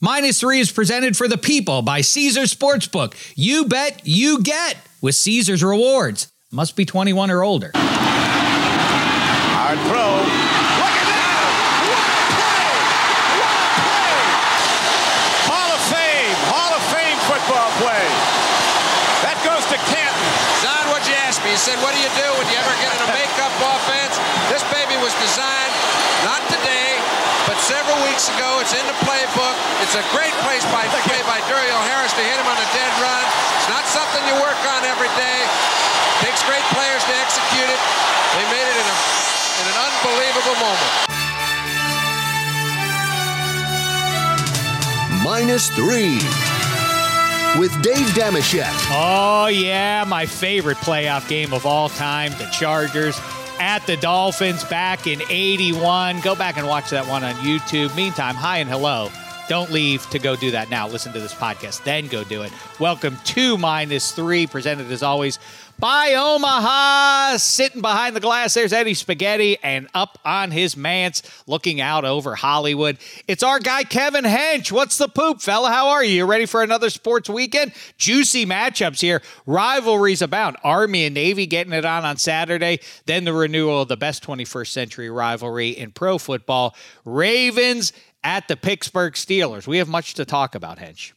Minus three is presented for the people by Caesars Sportsbook. You bet, you get with Caesars rewards. Must be 21 or older. Hard throw. Look at that! What a play! What a play! Hall of Fame, Hall of Fame football play. That goes to Canton. Don, what'd you ask me? You said, what do you do when you ever get in a makeup offense? This baby was designed, not today, but several weeks ago. It's in the playbook. It's a great place by play by Duriel Harris to hit him on a dead run. It's not something you work on every day. It Takes great players to execute it. They made it in, a, in an unbelievable moment. Minus three with Dave Damashek. Oh, yeah, my favorite playoff game of all time the Chargers at the Dolphins back in 81. Go back and watch that one on YouTube. Meantime, hi and hello. Don't leave to go do that now. Listen to this podcast, then go do it. Welcome to Minus Three, presented as always by Omaha. Sitting behind the glass, there's Eddie Spaghetti, and up on his manse, looking out over Hollywood. It's our guy, Kevin Hench. What's the poop, fella? How are you? You ready for another sports weekend? Juicy matchups here. Rivalries abound. Army and Navy getting it on on Saturday. Then the renewal of the best 21st century rivalry in pro football. Ravens at the Pittsburgh Steelers. We have much to talk about, Hench.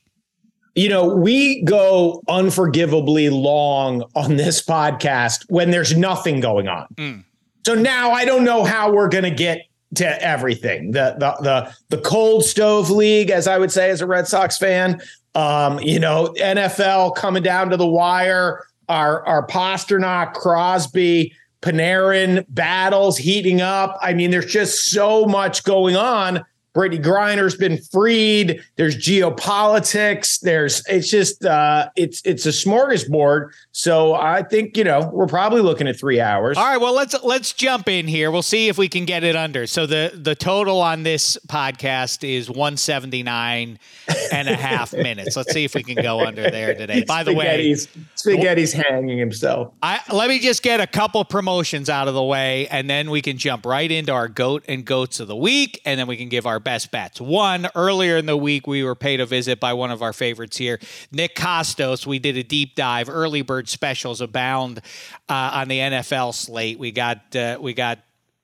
You know, we go unforgivably long on this podcast when there's nothing going on. Mm. So now I don't know how we're going to get to everything. The the the the cold stove league, as I would say as a Red Sox fan. Um, you know, NFL coming down to the wire. Our our Pastrnak, Crosby, Panarin battles heating up. I mean, there's just so much going on Brittney Griner's been freed. There's geopolitics. There's it's just uh, it's it's a smorgasbord. So I think you know we're probably looking at three hours. All right, well let's let's jump in here. We'll see if we can get it under. So the the total on this podcast is 179 and a half minutes. Let's see if we can go under there today. By the way, Spaghetti's hanging himself. I let me just get a couple promotions out of the way, and then we can jump right into our goat and goats of the week, and then we can give our best bets. One, earlier in the week, we were paid a visit by one of our favorites here, Nick Kostos. We did a deep dive. Early bird specials abound uh, on the NFL slate. We got uh, we got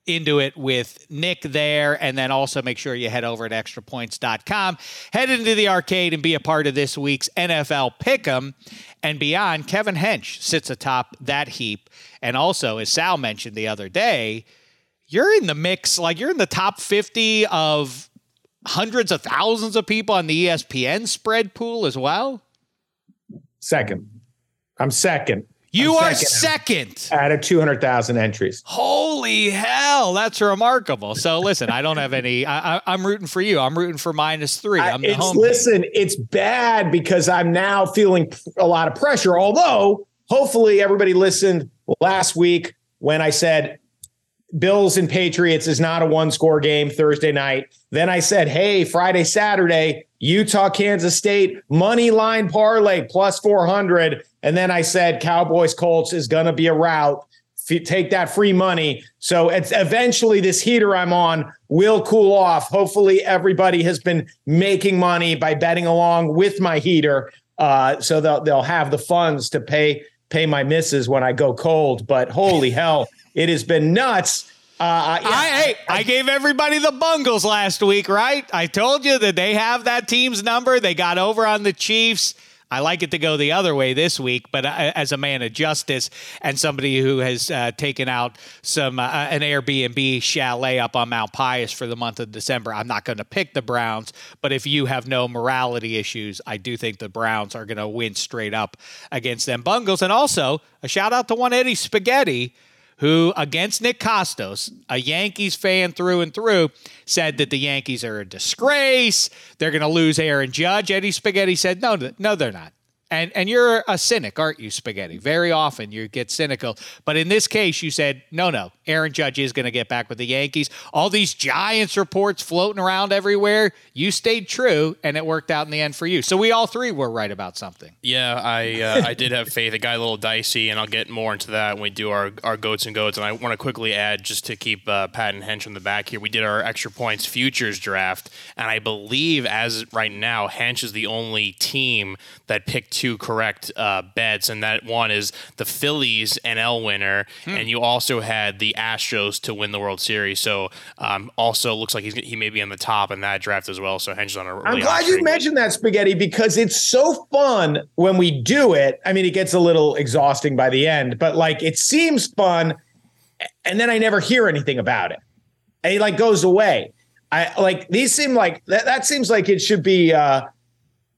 into it with Nick there. And then also make sure you head over at extrapoints.com, head into the arcade and be a part of this week's NFL Pick'em and beyond. Kevin Hench sits atop that heap. And also, as Sal mentioned the other day, you're in the mix, like you're in the top 50 of hundreds of thousands of people on the ESPN spread pool as well? Second. I'm second. You I'm are second, second. out of 200,000 entries. Holy hell. That's remarkable. So, listen, I don't have any. I, am rooting for you. I'm rooting for minus three. I'm the home. Listen, team. it's bad because I'm now feeling a lot of pressure. Although, hopefully, everybody listened last week when I said Bills and Patriots is not a one score game Thursday night. Then I said, hey, Friday, Saturday, Utah, Kansas State, money line parlay plus 400. And then I said, Cowboys, Colts is going to be a route. F- take that free money. So it's eventually this heater I'm on will cool off. Hopefully, everybody has been making money by betting along with my heater. Uh, so they'll, they'll have the funds to pay pay my misses when I go cold. But holy hell, it has been nuts. Uh, yeah. I, hey, I gave everybody the bungles last week, right? I told you that they have that team's number. They got over on the Chiefs. I like it to go the other way this week, but uh, as a man of justice and somebody who has uh, taken out some uh, an Airbnb chalet up on Mount Pius for the month of December, I'm not going to pick the Browns. But if you have no morality issues, I do think the Browns are going to win straight up against them Bungles. And also a shout out to one Eddie Spaghetti who, against Nick Kostos, a Yankees fan through and through, said that the Yankees are a disgrace. They're going to lose Aaron Judge. Eddie Spaghetti said, no, no, they're not. And and you're a cynic, aren't you, Spaghetti? Very often you get cynical. But in this case, you said, no, no, Aaron Judge is going to get back with the Yankees. All these Giants reports floating around everywhere. You stayed true, and it worked out in the end for you. So we all three were right about something. Yeah, I uh, I did have faith. It got a little dicey, and I'll get more into that when we do our, our goats and goats. And I want to quickly add, just to keep uh, Pat and Hench on the back here, we did our extra points futures draft, and I believe as right now, Hench is the only team that picked two correct uh, bets, and that one is the Phillies NL winner, hmm. and you also had the Astros to win the World Series. So um, also looks like he's, he may be on the top in that draft as well. So Hench on a. Really I'm glad you mentioned that spaghetti because it's so fun when we do it. I mean, it gets a little exhausting by the end, but like it seems fun, and then I never hear anything about it. And it like goes away. I like these seem like that, that seems like it should be uh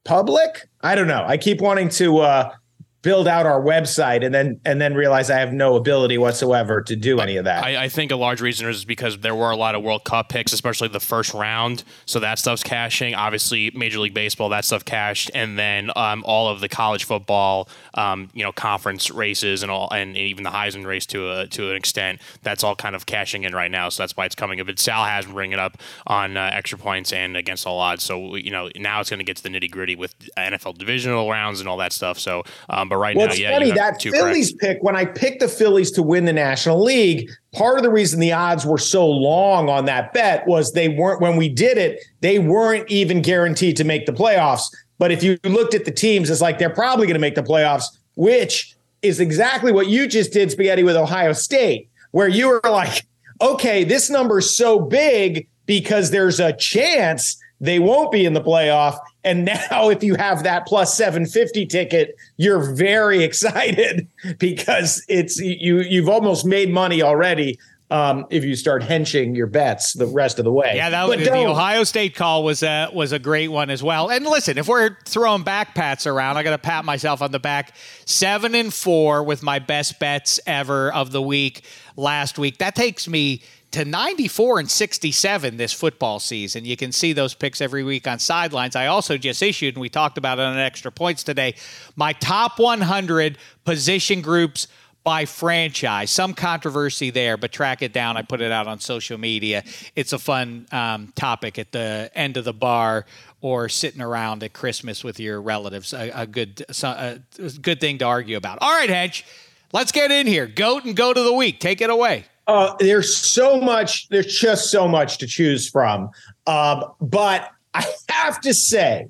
public. I don't know. I keep wanting to uh, build out our website and then and then realize I have no ability whatsoever to do any of that. I, I, think a large reason is because there were a lot of World Cup picks, especially the first round. So that stuff's cashing. Obviously, Major League Baseball that stuff cashed, and then um, all of the college football, um, you know, conference races and all, and even the Heisman race to a to an extent. That's all kind of cashing in right now. So that's why it's coming. Up. But Sal has been bringing it up on uh, extra points and against all odds. So you know now it's going to get to the nitty gritty with NFL divisional rounds and all that stuff. So. Um, but right well, now, it's yeah, funny that Phillies correct. pick. When I picked the Phillies to win the National League, part of the reason the odds were so long on that bet was they weren't when we did it, they weren't even guaranteed to make the playoffs. But if you looked at the teams, it's like they're probably going to make the playoffs, which is exactly what you just did, Spaghetti, with Ohio State, where you were like, okay, this number is so big because there's a chance they won't be in the playoff. And now, if you have that plus 750 ticket, you're very excited because it's you you've almost made money already. Um, if you start henching your bets the rest of the way, yeah, that was, the Ohio State call was a was a great one as well. And listen, if we're throwing back pats around, I got to pat myself on the back. Seven and four with my best bets ever of the week last week. That takes me to 94 and 67 this football season. You can see those picks every week on sidelines. I also just issued, and we talked about it on extra points today, my top 100 position groups by franchise. Some controversy there, but track it down. I put it out on social media. It's a fun um, topic at the end of the bar or sitting around at Christmas with your relatives. A, a good, a good thing to argue about. All right, Hedge, let's get in here. Goat and go to the week. Take it away. Uh, there's so much. There's just so much to choose from. Um, but I have to say,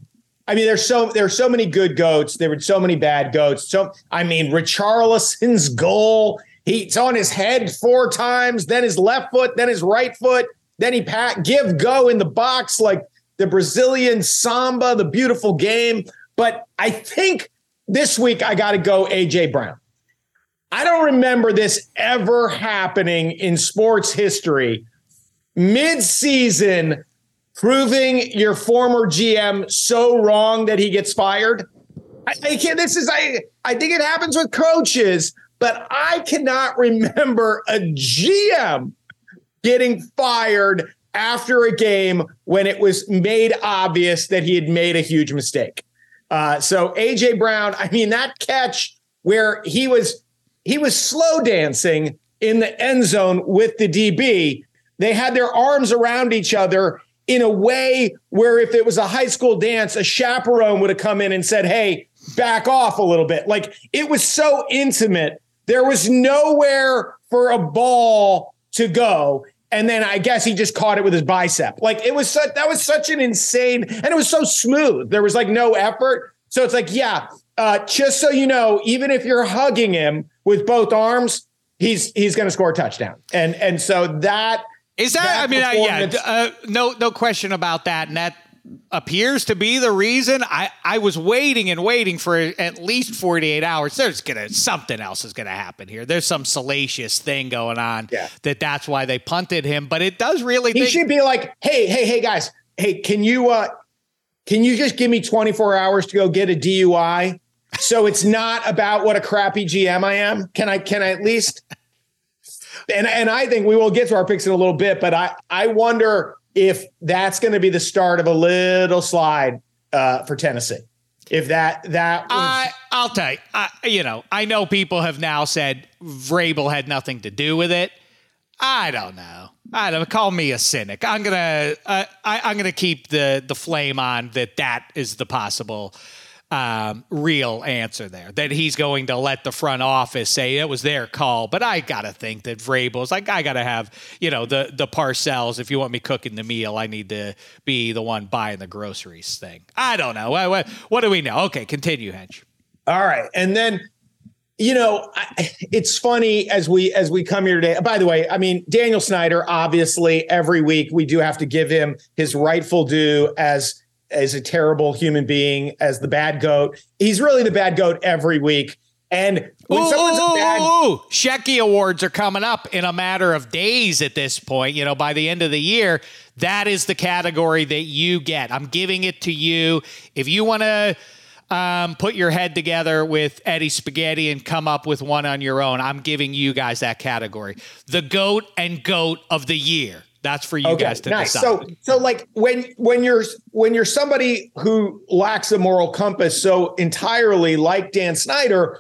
I mean, there's so there's so many good goats. There were so many bad goats. So I mean, Richarlison's goal. He's on his head four times, then his left foot, then his right foot, then he pat give go in the box like the Brazilian samba, the beautiful game. But I think this week I got to go AJ Brown. I don't remember this ever happening in sports history. Mid-season, proving your former GM so wrong that he gets fired. I, I can't. This is I. I think it happens with coaches, but I cannot remember a GM getting fired after a game when it was made obvious that he had made a huge mistake. Uh, so AJ Brown, I mean that catch where he was he was slow dancing in the end zone with the DB. They had their arms around each other in a way where if it was a high school dance, a chaperone would have come in and said, Hey, back off a little bit. Like it was so intimate. There was nowhere for a ball to go. And then I guess he just caught it with his bicep. Like it was such that was such an insane and it was so smooth. There was like no effort. So it's like, yeah, uh, just so you know, even if you're hugging him with both arms, he's he's going to score a touchdown. And and so that is that. that I mean, uh, yeah, uh, no no question about that. And that appears to be the reason. I I was waiting and waiting for at least 48 hours. There's gonna something else is gonna happen here. There's some salacious thing going on. Yeah. That that's why they punted him. But it does really. He think- should be like, hey hey hey guys, hey can you uh can you just give me 24 hours to go get a DUI? So it's not about what a crappy GM I am. Can I can I at least and and I think we will get to our picks in a little bit, but I I wonder if that's going to be the start of a little slide uh, for Tennessee. if that that was, I I'll tell you. I, you know, I know people have now said Vrabel had nothing to do with it. I don't know. I don't call me a cynic. I'm gonna uh, I, I'm gonna keep the the flame on that that is the possible um, real answer there. That he's going to let the front office say it was their call. But I gotta think that Vrabel's like I gotta have you know the the Parcells. If you want me cooking the meal, I need to be the one buying the groceries thing. I don't know. What, what, what do we know? Okay, continue, Hench. All right, and then you know it's funny as we as we come here today. By the way, I mean Daniel Snyder. Obviously, every week we do have to give him his rightful due as as a terrible human being, as the bad goat. He's really the bad goat every week. And when ooh, someone's ooh, a bad, ooh, ooh. Shecky Awards are coming up in a matter of days at this point. You know, by the end of the year, that is the category that you get. I'm giving it to you. If you want to um, put your head together with Eddie Spaghetti and come up with one on your own, I'm giving you guys that category. The GOAT and GOAT of the year. That's for you Okay, guys to nice. decide. So, so like when when you're when you're somebody who lacks a moral compass so entirely, like Dan Snyder,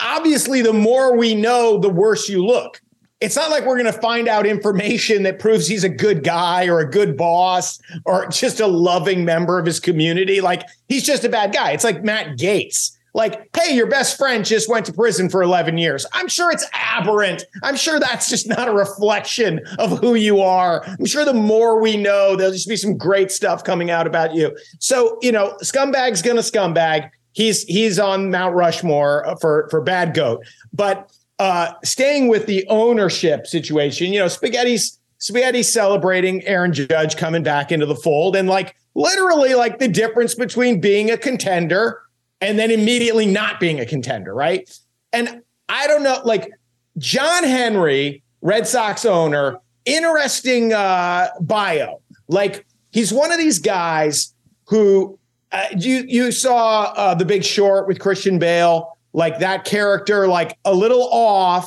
obviously, the more we know, the worse you look. It's not like we're going to find out information that proves he's a good guy or a good boss or just a loving member of his community. Like he's just a bad guy. It's like Matt Gaetz. Like, hey, your best friend just went to prison for 11 years. I'm sure it's aberrant. I'm sure that's just not a reflection of who you are. I'm sure the more we know, there'll just be some great stuff coming out about you. So, you know, scumbag's gonna scumbag. He's he's on Mount Rushmore for for bad goat. But uh staying with the ownership situation, you know, Spaghetti's Spaghetti's celebrating Aaron Judge coming back into the fold and like literally like the difference between being a contender and then immediately not being a contender, right? And I don't know, like John Henry, Red Sox owner, interesting uh, bio. Like he's one of these guys who uh, you you saw uh, The Big Short with Christian Bale, like that character, like a little off,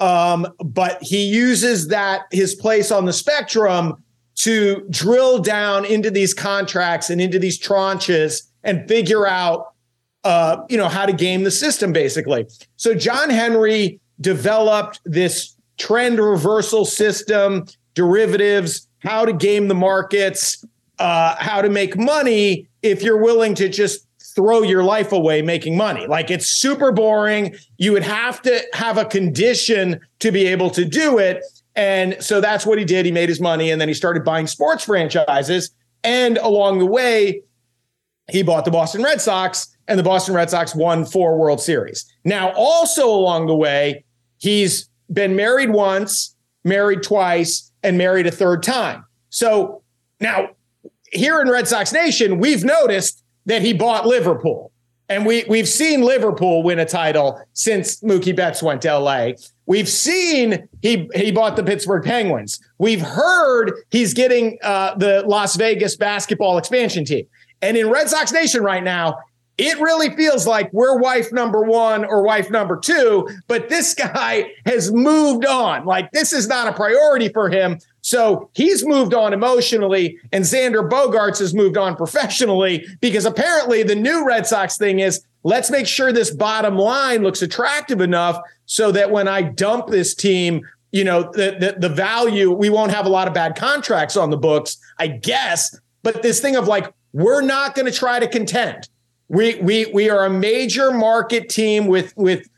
um, but he uses that his place on the spectrum to drill down into these contracts and into these tranches and figure out uh, you know, how to game the system, basically. So John Henry developed this trend reversal system, derivatives, how to game the markets, uh, how to make money if you're willing to just throw your life away making money. Like it's super boring. You would have to have a condition to be able to do it. And so that's what he did. He made his money and then he started buying sports franchises. And along the way, he bought the Boston Red Sox and the Boston Red Sox won four World Series. Now, also along the way, he's been married once, married twice, and married a third time. So now, here in Red Sox Nation, we've noticed that he bought Liverpool. And we, we've seen Liverpool win a title since Mookie Betts went to LA. We've seen he, he bought the Pittsburgh Penguins. We've heard he's getting uh, the Las Vegas basketball expansion team. And in Red Sox Nation right now, it really feels like we're wife number one or wife number two, but this guy has moved on. Like this is not a priority for him. So he's moved on emotionally, and Xander Bogaerts has moved on professionally because apparently the new Red Sox thing is let's make sure this bottom line looks attractive enough so that when I dump this team, you know, the, the, the value, we won't have a lot of bad contracts on the books, I guess. But this thing of like, we're not going to try to contend. We we we are a major market team with with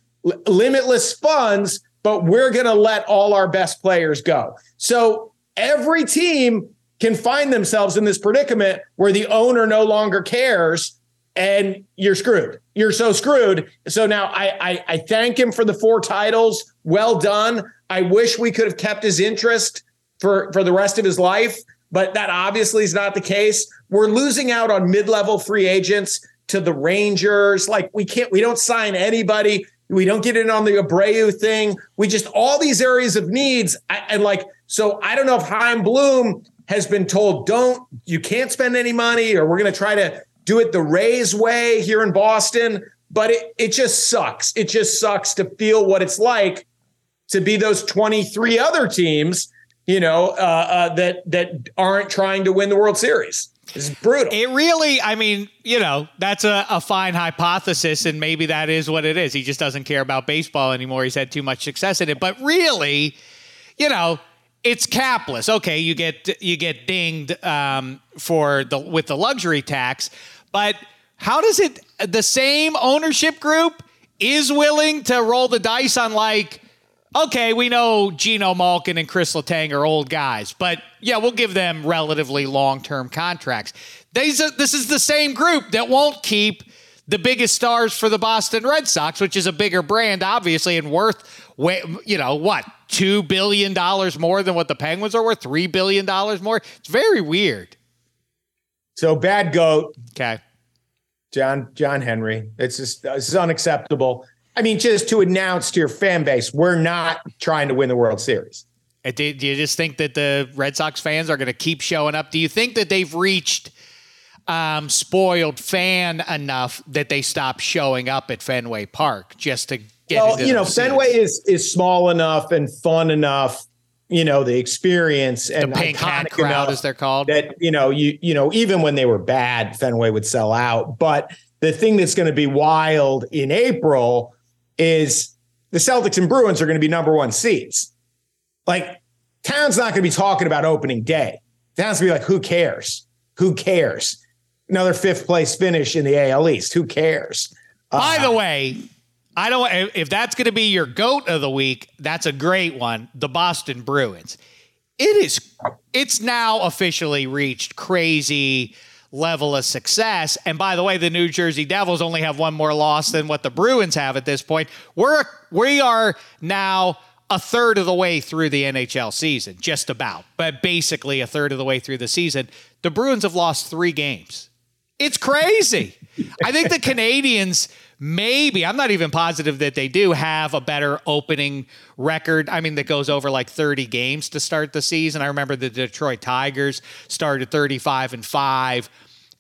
limitless funds, but we're going to let all our best players go. So every team can find themselves in this predicament where the owner no longer cares and you're screwed. You're so screwed. So now I, I, I thank him for the four titles. Well done. I wish we could have kept his interest for for the rest of his life, but that obviously is not the case. We're losing out on mid-level free agents to the Rangers. Like we can't, we don't sign anybody. We don't get in on the Abreu thing. We just all these areas of needs. And like, so I don't know if Chaim Bloom has been told, don't, you can't spend any money, or we're going to try to do it the Rays way here in Boston. But it, it just sucks. It just sucks to feel what it's like to be those 23 other teams, you know, uh, uh, that that aren't trying to win the World Series. Is brutal. It really, I mean, you know, that's a, a fine hypothesis, and maybe that is what it is. He just doesn't care about baseball anymore. He's had too much success in it. But really, you know, it's capless. Okay, you get you get dinged um, for the with the luxury tax, but how does it? The same ownership group is willing to roll the dice on like okay, we know Geno Malkin and Chris Letang are old guys, but yeah, we'll give them relatively long term contracts. These are, this is the same group that won't keep the biggest stars for the Boston Red Sox, which is a bigger brand, obviously, and worth, you know, what, $2 billion more than what the Penguins are worth? $3 billion more? It's very weird. So, bad goat. Okay. John John Henry. It's just this is unacceptable. I mean, just to announce to your fan base, we're not trying to win the World Series. Uh, do, you just think that the Red Sox fans are going to keep showing up? Do you think that they've reached um, spoiled fan enough that they stop showing up at Fenway Park just to get? Well, you know, Fenway is is small enough and fun enough. You know, the experience and the pink hat crowd, as they're called. That you know, you you know, even when they were bad, Fenway would sell out. But the thing that's going to be wild in April is the Celtics and Bruins are going to be number one seeds. Like, town's not going to be talking about opening day. Town's going to be like, who cares? Who cares? Another fifth place finish in the AL East. Who cares? By uh, the way, I don't. If that's going to be your goat of the week, that's a great one. The Boston Bruins. It is. It's now officially reached crazy level of success. And by the way, the New Jersey Devils only have one more loss than what the Bruins have at this point. We're we are now a third of the way through the NHL season, just about, but basically a third of the way through the season. The Bruins have lost three games. It's crazy. I think the Canadiens maybe I'm not even positive that they do have a better opening record. I mean, that goes over like 30 games to start the season. I remember the Detroit Tigers started 35 and five.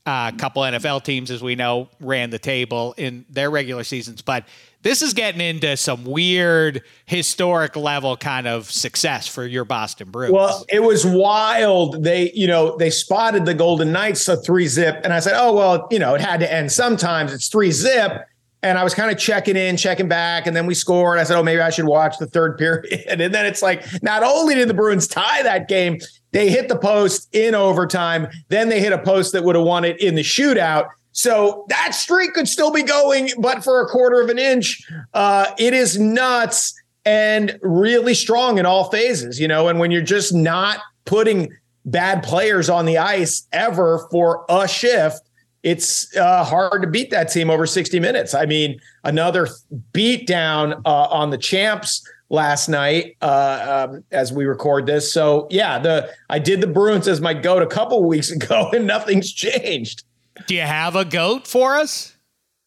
Uh, a couple NFL teams, as we know, ran the table in their regular seasons, but this is getting into some weird historic level kind of success for your Boston Bruins. Well, it was wild. They, you know, they spotted the Golden Knights a three zip, and I said, "Oh well, you know, it had to end sometimes. It's three zip." And I was kind of checking in, checking back, and then we scored. I said, "Oh, maybe I should watch the third period." And then it's like, not only did the Bruins tie that game, they hit the post in overtime. Then they hit a post that would have won it in the shootout. So that streak could still be going, but for a quarter of an inch, uh, it is nuts and really strong in all phases. You know, and when you're just not putting bad players on the ice ever for a shift it's uh, hard to beat that team over 60 minutes. I mean, another beat down uh, on the champs last night uh, um, as we record this. So yeah, the I did the Bruins as my goat a couple weeks ago, and nothing's changed. Do you have a goat for us?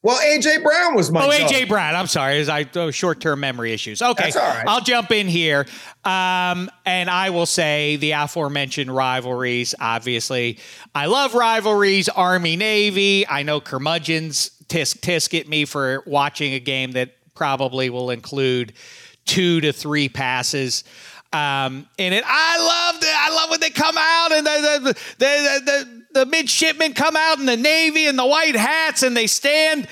Well, AJ Brown was my. Oh, AJ Brown. I'm sorry, Is I oh, short-term memory issues. Okay, That's all right. I'll jump in here, um, and I will say the aforementioned rivalries. Obviously, I love rivalries. Army Navy. I know curmudgeons tisk tisk at me for watching a game that probably will include two to three passes. Um, in it, I love it. I love when they come out and the the, the, the the midshipmen come out in the navy and the white hats and they stand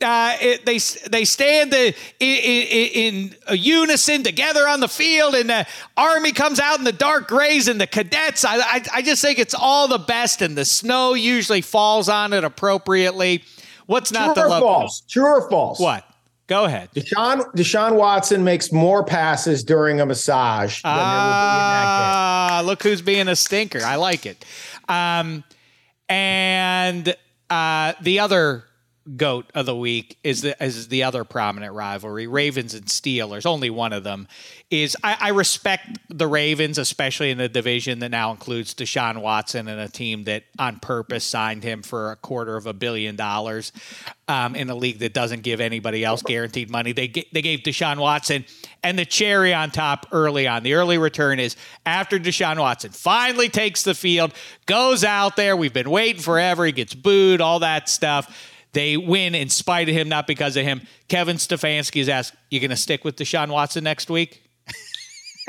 uh, it, they they stand in, in, in, unison together on the field, and the army comes out in the dark grays, and the cadets. I, I, I just think it's all the best, and the snow usually falls on it appropriately. What's not True the or false? True or false? What? Go ahead. Deshaun Deshaun Watson makes more passes during a massage than ah, Look who's being a stinker. I like it. Um, and uh, the other goat of the week is the is the other prominent rivalry, Ravens and Steelers. Only one of them is. I, I, respect the Ravens, especially in the division that now includes Deshaun Watson and a team that on purpose signed him for a quarter of a billion dollars um, in a league that doesn't give anybody else guaranteed money. They they gave Deshaun Watson and the cherry on top early on. The early return is after Deshaun Watson finally takes the field, goes out there. We've been waiting forever. He gets booed, all that stuff they win in spite of him, not because of him. Kevin Stefanski is asked, You going to stick with Deshaun Watson next week?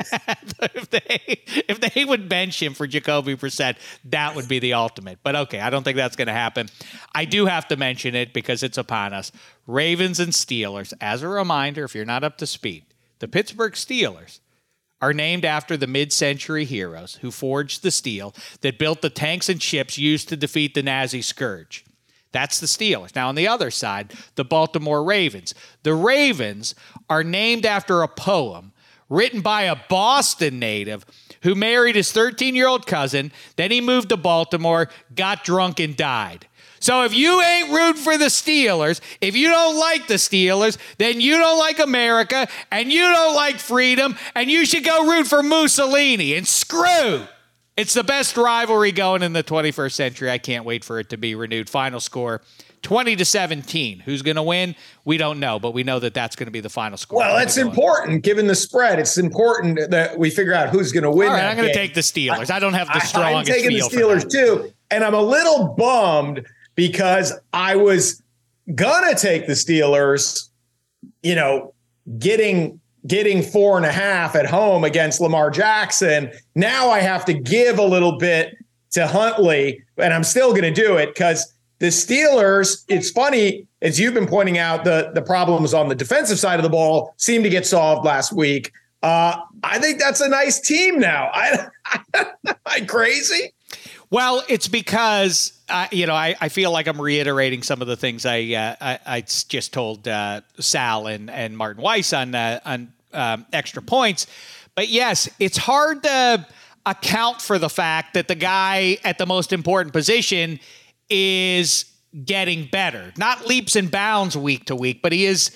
if they if they would bench him for Jacoby Brissett, that would be the ultimate. But okay, I don't think that's going to happen. I do have to mention it because it's upon us. Ravens and Steelers. As a reminder, if you're not up to speed, the Pittsburgh Steelers are named after the mid-century heroes who forged the steel that built the tanks and ships used to defeat the Nazi scourge. That's the Steelers. Now, on the other side, the Baltimore Ravens. The Ravens are named after a poem written by a Boston native who married his 13 year old cousin. Then he moved to Baltimore, got drunk, and died. So if you ain't rooting for the Steelers, if you don't like the Steelers, then you don't like America and you don't like freedom, and you should go root for Mussolini and screw. It's the best rivalry going in the 21st century. I can't wait for it to be renewed. Final score 20 to 17. Who's going to win? We don't know, but we know that that's going to be the final score. Well, it's important given the spread. It's important that we figure out who's going to win. All right, I'm going to take the Steelers. I, I don't have the strongest. I'm taking the Steelers too, and I'm a little bummed because I was gonna take the Steelers. You know, getting getting four and a half at home against Lamar Jackson. Now I have to give a little bit to Huntley, and I'm still going to do it because the Steelers, it's funny, as you've been pointing out, the, the problems on the defensive side of the ball seem to get solved last week. Uh, I think that's a nice team now. I, I crazy. Well, it's because uh, you know I, I feel like I'm reiterating some of the things I uh, I, I, just told uh, Sal and, and Martin Weiss on uh, on um, extra points, but yes, it's hard to account for the fact that the guy at the most important position is getting better. Not leaps and bounds week to week, but he is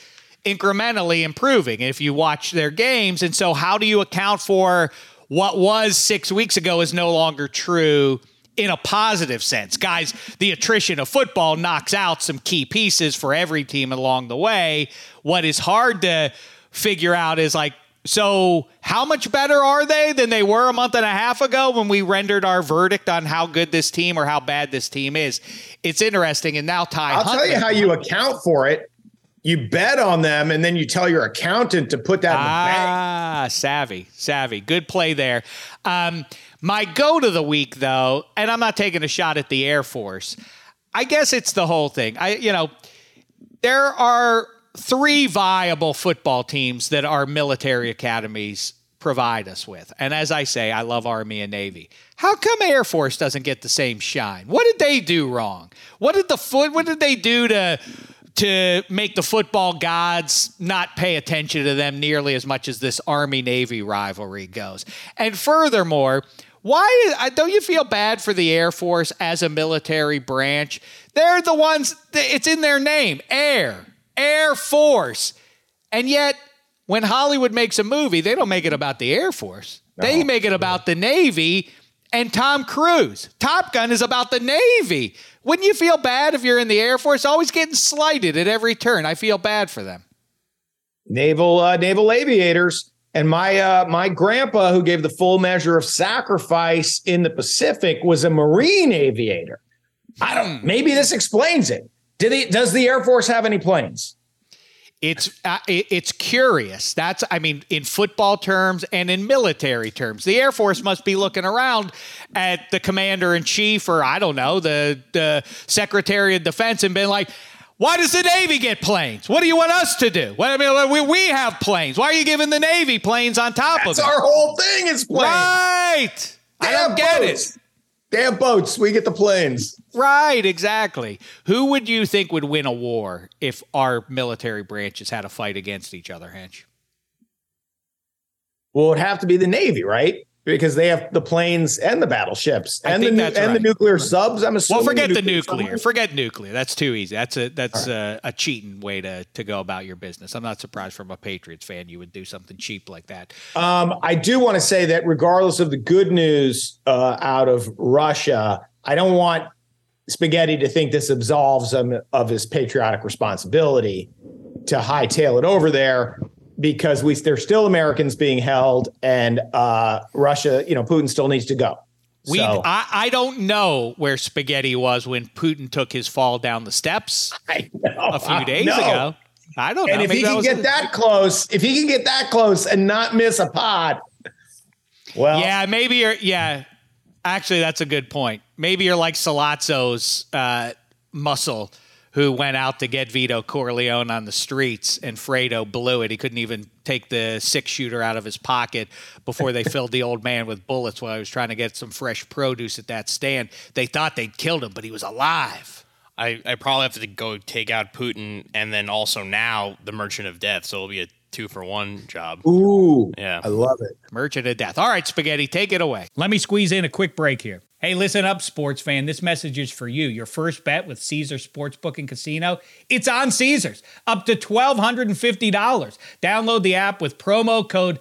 incrementally improving if you watch their games. And so, how do you account for what was six weeks ago is no longer true? In a positive sense. Guys, the attrition of football knocks out some key pieces for every team along the way. What is hard to figure out is like, so, how much better are they than they were a month and a half ago when we rendered our verdict on how good this team or how bad this team is? It's interesting. And now, Ty, I'll tell you how you account for it. You bet on them, and then you tell your accountant to put that in the bank. Ah, savvy, savvy. Good play there. Um, my go to the week, though, and I'm not taking a shot at the Air Force. I guess it's the whole thing. I, you know, there are three viable football teams that our military academies provide us with. And as I say, I love Army and Navy. How come Air Force doesn't get the same shine? What did they do wrong? What did the foot what did they do to to make the football gods not pay attention to them nearly as much as this Army Navy rivalry goes? And furthermore, why don't you feel bad for the Air Force as a military branch? They're the ones, it's in their name, air. Air Force. And yet, when Hollywood makes a movie, they don't make it about the Air Force. No, they make it about the Navy and Tom Cruise. Top Gun is about the Navy. Wouldn't you feel bad if you're in the Air Force, always getting slighted at every turn? I feel bad for them. Naval uh, naval aviators. And my uh, my grandpa, who gave the full measure of sacrifice in the Pacific, was a Marine aviator. I don't. Hmm. Maybe this explains it. Did he, does the Air Force have any planes? It's uh, it's curious. That's I mean, in football terms and in military terms, the Air Force must be looking around at the commander in chief, or I don't know, the the Secretary of Defense, and been like, "Why does the Navy get planes? What do you want us to do? Well, I mean, we, we have planes. Why are you giving the Navy planes on top That's of it?" Our whole thing. Is planes, right? They I don't get boats. it. Damn boats. We get the planes. Right, exactly. Who would you think would win a war if our military branches had a fight against each other, Hench? Well, it'd have to be the Navy, right? Because they have the planes and the battleships and the and right. the nuclear subs. I'm assuming. Well, forget the nuclear. nuclear. Forget nuclear. That's too easy. That's a that's right. a, a, cheating way to to go about your business. I'm not surprised from a Patriots fan you would do something cheap like that. Um, I do want to say that regardless of the good news uh, out of Russia, I don't want Spaghetti to think this absolves him of his patriotic responsibility to hightail it over there because we there's still Americans being held and uh, Russia, you know, Putin still needs to go. We, so, I, I don't know where Spaghetti was when Putin took his fall down the steps know, a few days ago. I don't know. And if Maybe he can get that close, if he can get that close and not miss a pot, Well, yeah, maybe you're. Yeah, actually, that's a good point. Maybe you're like Sollozzo's uh, muscle, who went out to get Vito Corleone on the streets, and Fredo blew it. He couldn't even take the six shooter out of his pocket before they filled the old man with bullets while he was trying to get some fresh produce at that stand. They thought they'd killed him, but he was alive. I, I probably have to go take out Putin and then also now the Merchant of Death. So it'll be a two for one job. Ooh, Yeah. I love it. Merchant of Death. All right, Spaghetti, take it away. Let me squeeze in a quick break here. Hey, listen up, sports fan. This message is for you. Your first bet with Caesars Sportsbook and Casino, it's on Caesars, up to $1,250. Download the app with promo code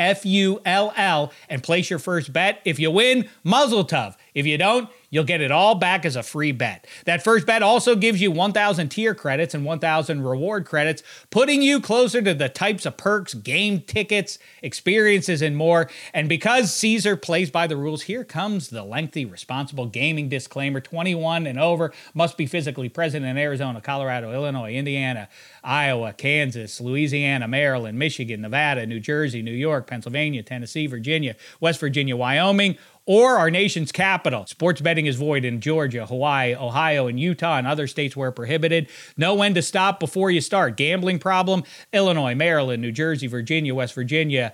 CZRFULL and place your first bet. If you win, mazel tov. If you don't, you'll get it all back as a free bet. That first bet also gives you 1,000 tier credits and 1,000 reward credits, putting you closer to the types of perks, game tickets, experiences, and more. And because Caesar plays by the rules, here comes the lengthy responsible gaming disclaimer 21 and over, must be physically present in Arizona, Colorado, Illinois, Indiana, Iowa, Kansas, Louisiana, Maryland, Michigan, Nevada, New Jersey, New York, Pennsylvania, Tennessee, Virginia, West Virginia, Wyoming, or our nation's capital. Sports betting is void in Georgia, Hawaii, Ohio, and Utah, and other states where prohibited. Know when to stop before you start. Gambling problem? Illinois, Maryland, New Jersey, Virginia, West Virginia.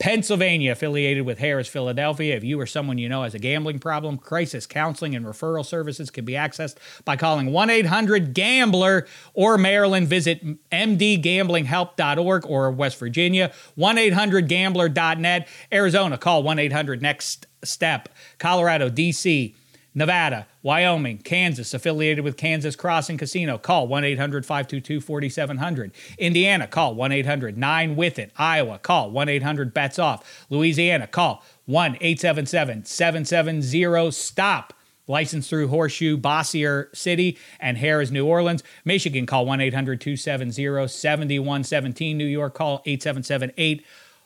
Pennsylvania, affiliated with Harrah's, Philadelphia. If you or someone you know has a gambling problem, crisis counseling and referral services can be accessed by calling 1 800 Gambler or Maryland. Visit mdgamblinghelp.org or West Virginia, 1 800 Gambler.net. Arizona, call 1 800 Next Step. Colorado, D.C., Nevada, Wyoming, Kansas, affiliated with Kansas Crossing Casino. Call 1 800 522 4700. Indiana, call 1 800 9 with it. Iowa, call 1 800 bets off. Louisiana, call 1 877 770 STOP. Licensed through Horseshoe, Bossier City, and Harrah's, New Orleans. Michigan, call 1 800 270 7117. New York, call 877 8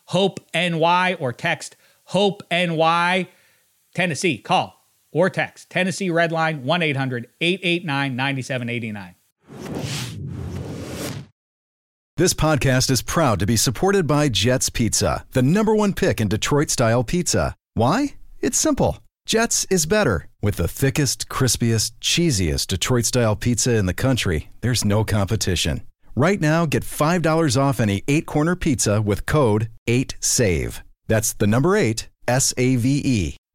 HOPE NY or text HOPE NY. Tennessee, call or text Tennessee Red Line 1 800 889 9789. This podcast is proud to be supported by Jets Pizza, the number one pick in Detroit style pizza. Why? It's simple. Jets is better. With the thickest, crispiest, cheesiest Detroit style pizza in the country, there's no competition. Right now, get $5 off any eight corner pizza with code 8SAVE. That's the number eight, S A V E.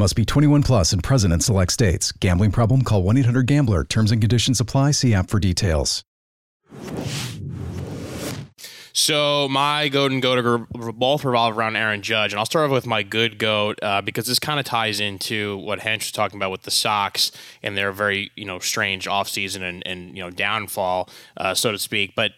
Must be 21 plus and present in select states. Gambling problem? Call 1 800 Gambler. Terms and conditions apply. See app for details. So my goat and goat both revolve around Aaron Judge, and I'll start off with my good goat uh, because this kind of ties into what Hench was talking about with the Sox and their very you know strange offseason and and you know downfall, uh, so to speak. But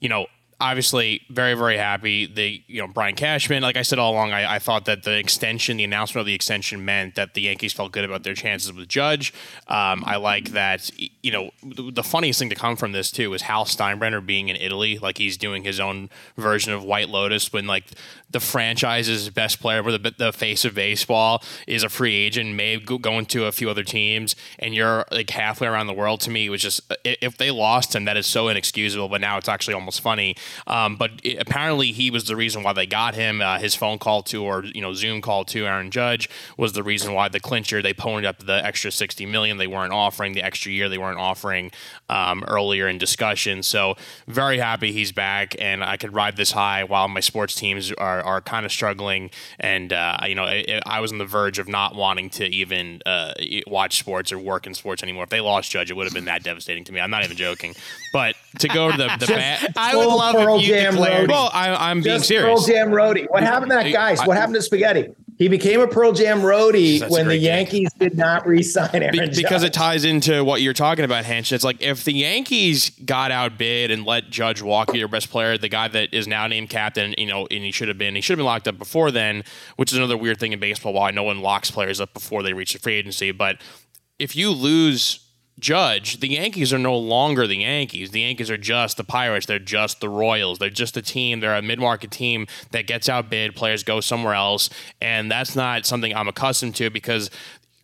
you know obviously very very happy the you know brian cashman like i said all along I, I, thought that the extension the announcement of the extension meant that the yankees felt good about their chances with judge. Um, i like that you know the, the, funniest thing to come from this too is hal steinbrenner being in italy. Like he's doing his own version of white lotus when like the franchise's best player or the, the face of baseball is a free agent may go, go into a few other teams and you're like halfway around the world. To me it was just if they lost him that is so inexcusable but now it's actually almost funny um, but it, apparently, he was the reason why they got him. Uh, his phone call to, or you know, Zoom call to Aaron Judge was the reason why the clincher they ponied up the extra sixty million they weren't offering, the extra year they weren't offering um, earlier in discussion. So very happy he's back, and I could ride this high while my sports teams are, are kind of struggling. And uh, you know, I, I, was on the verge of not wanting to even uh, watch sports or work in sports anymore. If they lost Judge, it would have been that devastating to me. I'm not even joking. But to go to the, the bat, I would love Pearl if you Jam declared. Roadie. Well, I, am being serious. Pearl Jam Roadie. What happened to that guy? What happened to Spaghetti? He became a Pearl Jam roadie That's when the. Yankees did not re-sign Aaron Be- because it ties into what you're talking about, Hench. It's like if the Yankees got outbid and let Judge walk your best player, the guy that is now named captain, you know, and he should have been, he should have been locked up before then, which is another weird thing in baseball. Why no one locks players up before they reach the free agency, but if you lose Judge, the Yankees are no longer the Yankees. The Yankees are just the Pirates. They're just the Royals. They're just a team. They're a mid-market team that gets outbid. Players go somewhere else, and that's not something I'm accustomed to because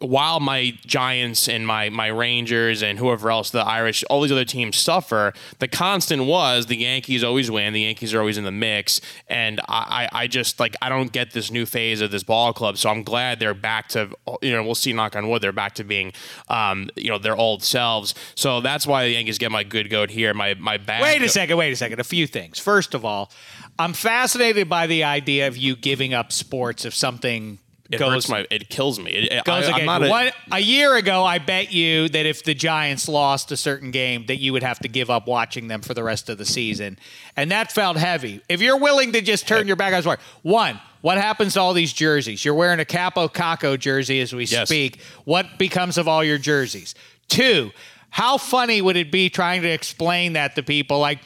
while my Giants and my my Rangers and whoever else, the Irish, all these other teams suffer, the constant was the Yankees always win. The Yankees are always in the mix, and I I just like I don't get this new phase of this ball club. So I'm glad they're back to you know we'll see knock on wood they're back to being um you know their old selves. So that's why the Yankees get my good goat here. My my bad. Wait a goat- second, wait a second. A few things. First of all, I'm fascinated by the idea of you giving up sports if something It goes hurts my. It kills me. It, it- goes I, not a, One- a year ago, I bet you that if the Giants lost a certain game, that you would have to give up watching them for the rest of the season, and that felt heavy. If you're willing to just turn your back on sport, one, what happens to all these jerseys? You're wearing a Kaapo Kakko jersey as we Yes. speak. What becomes of all your jerseys? Two, how funny would it be trying to explain that to people? Like,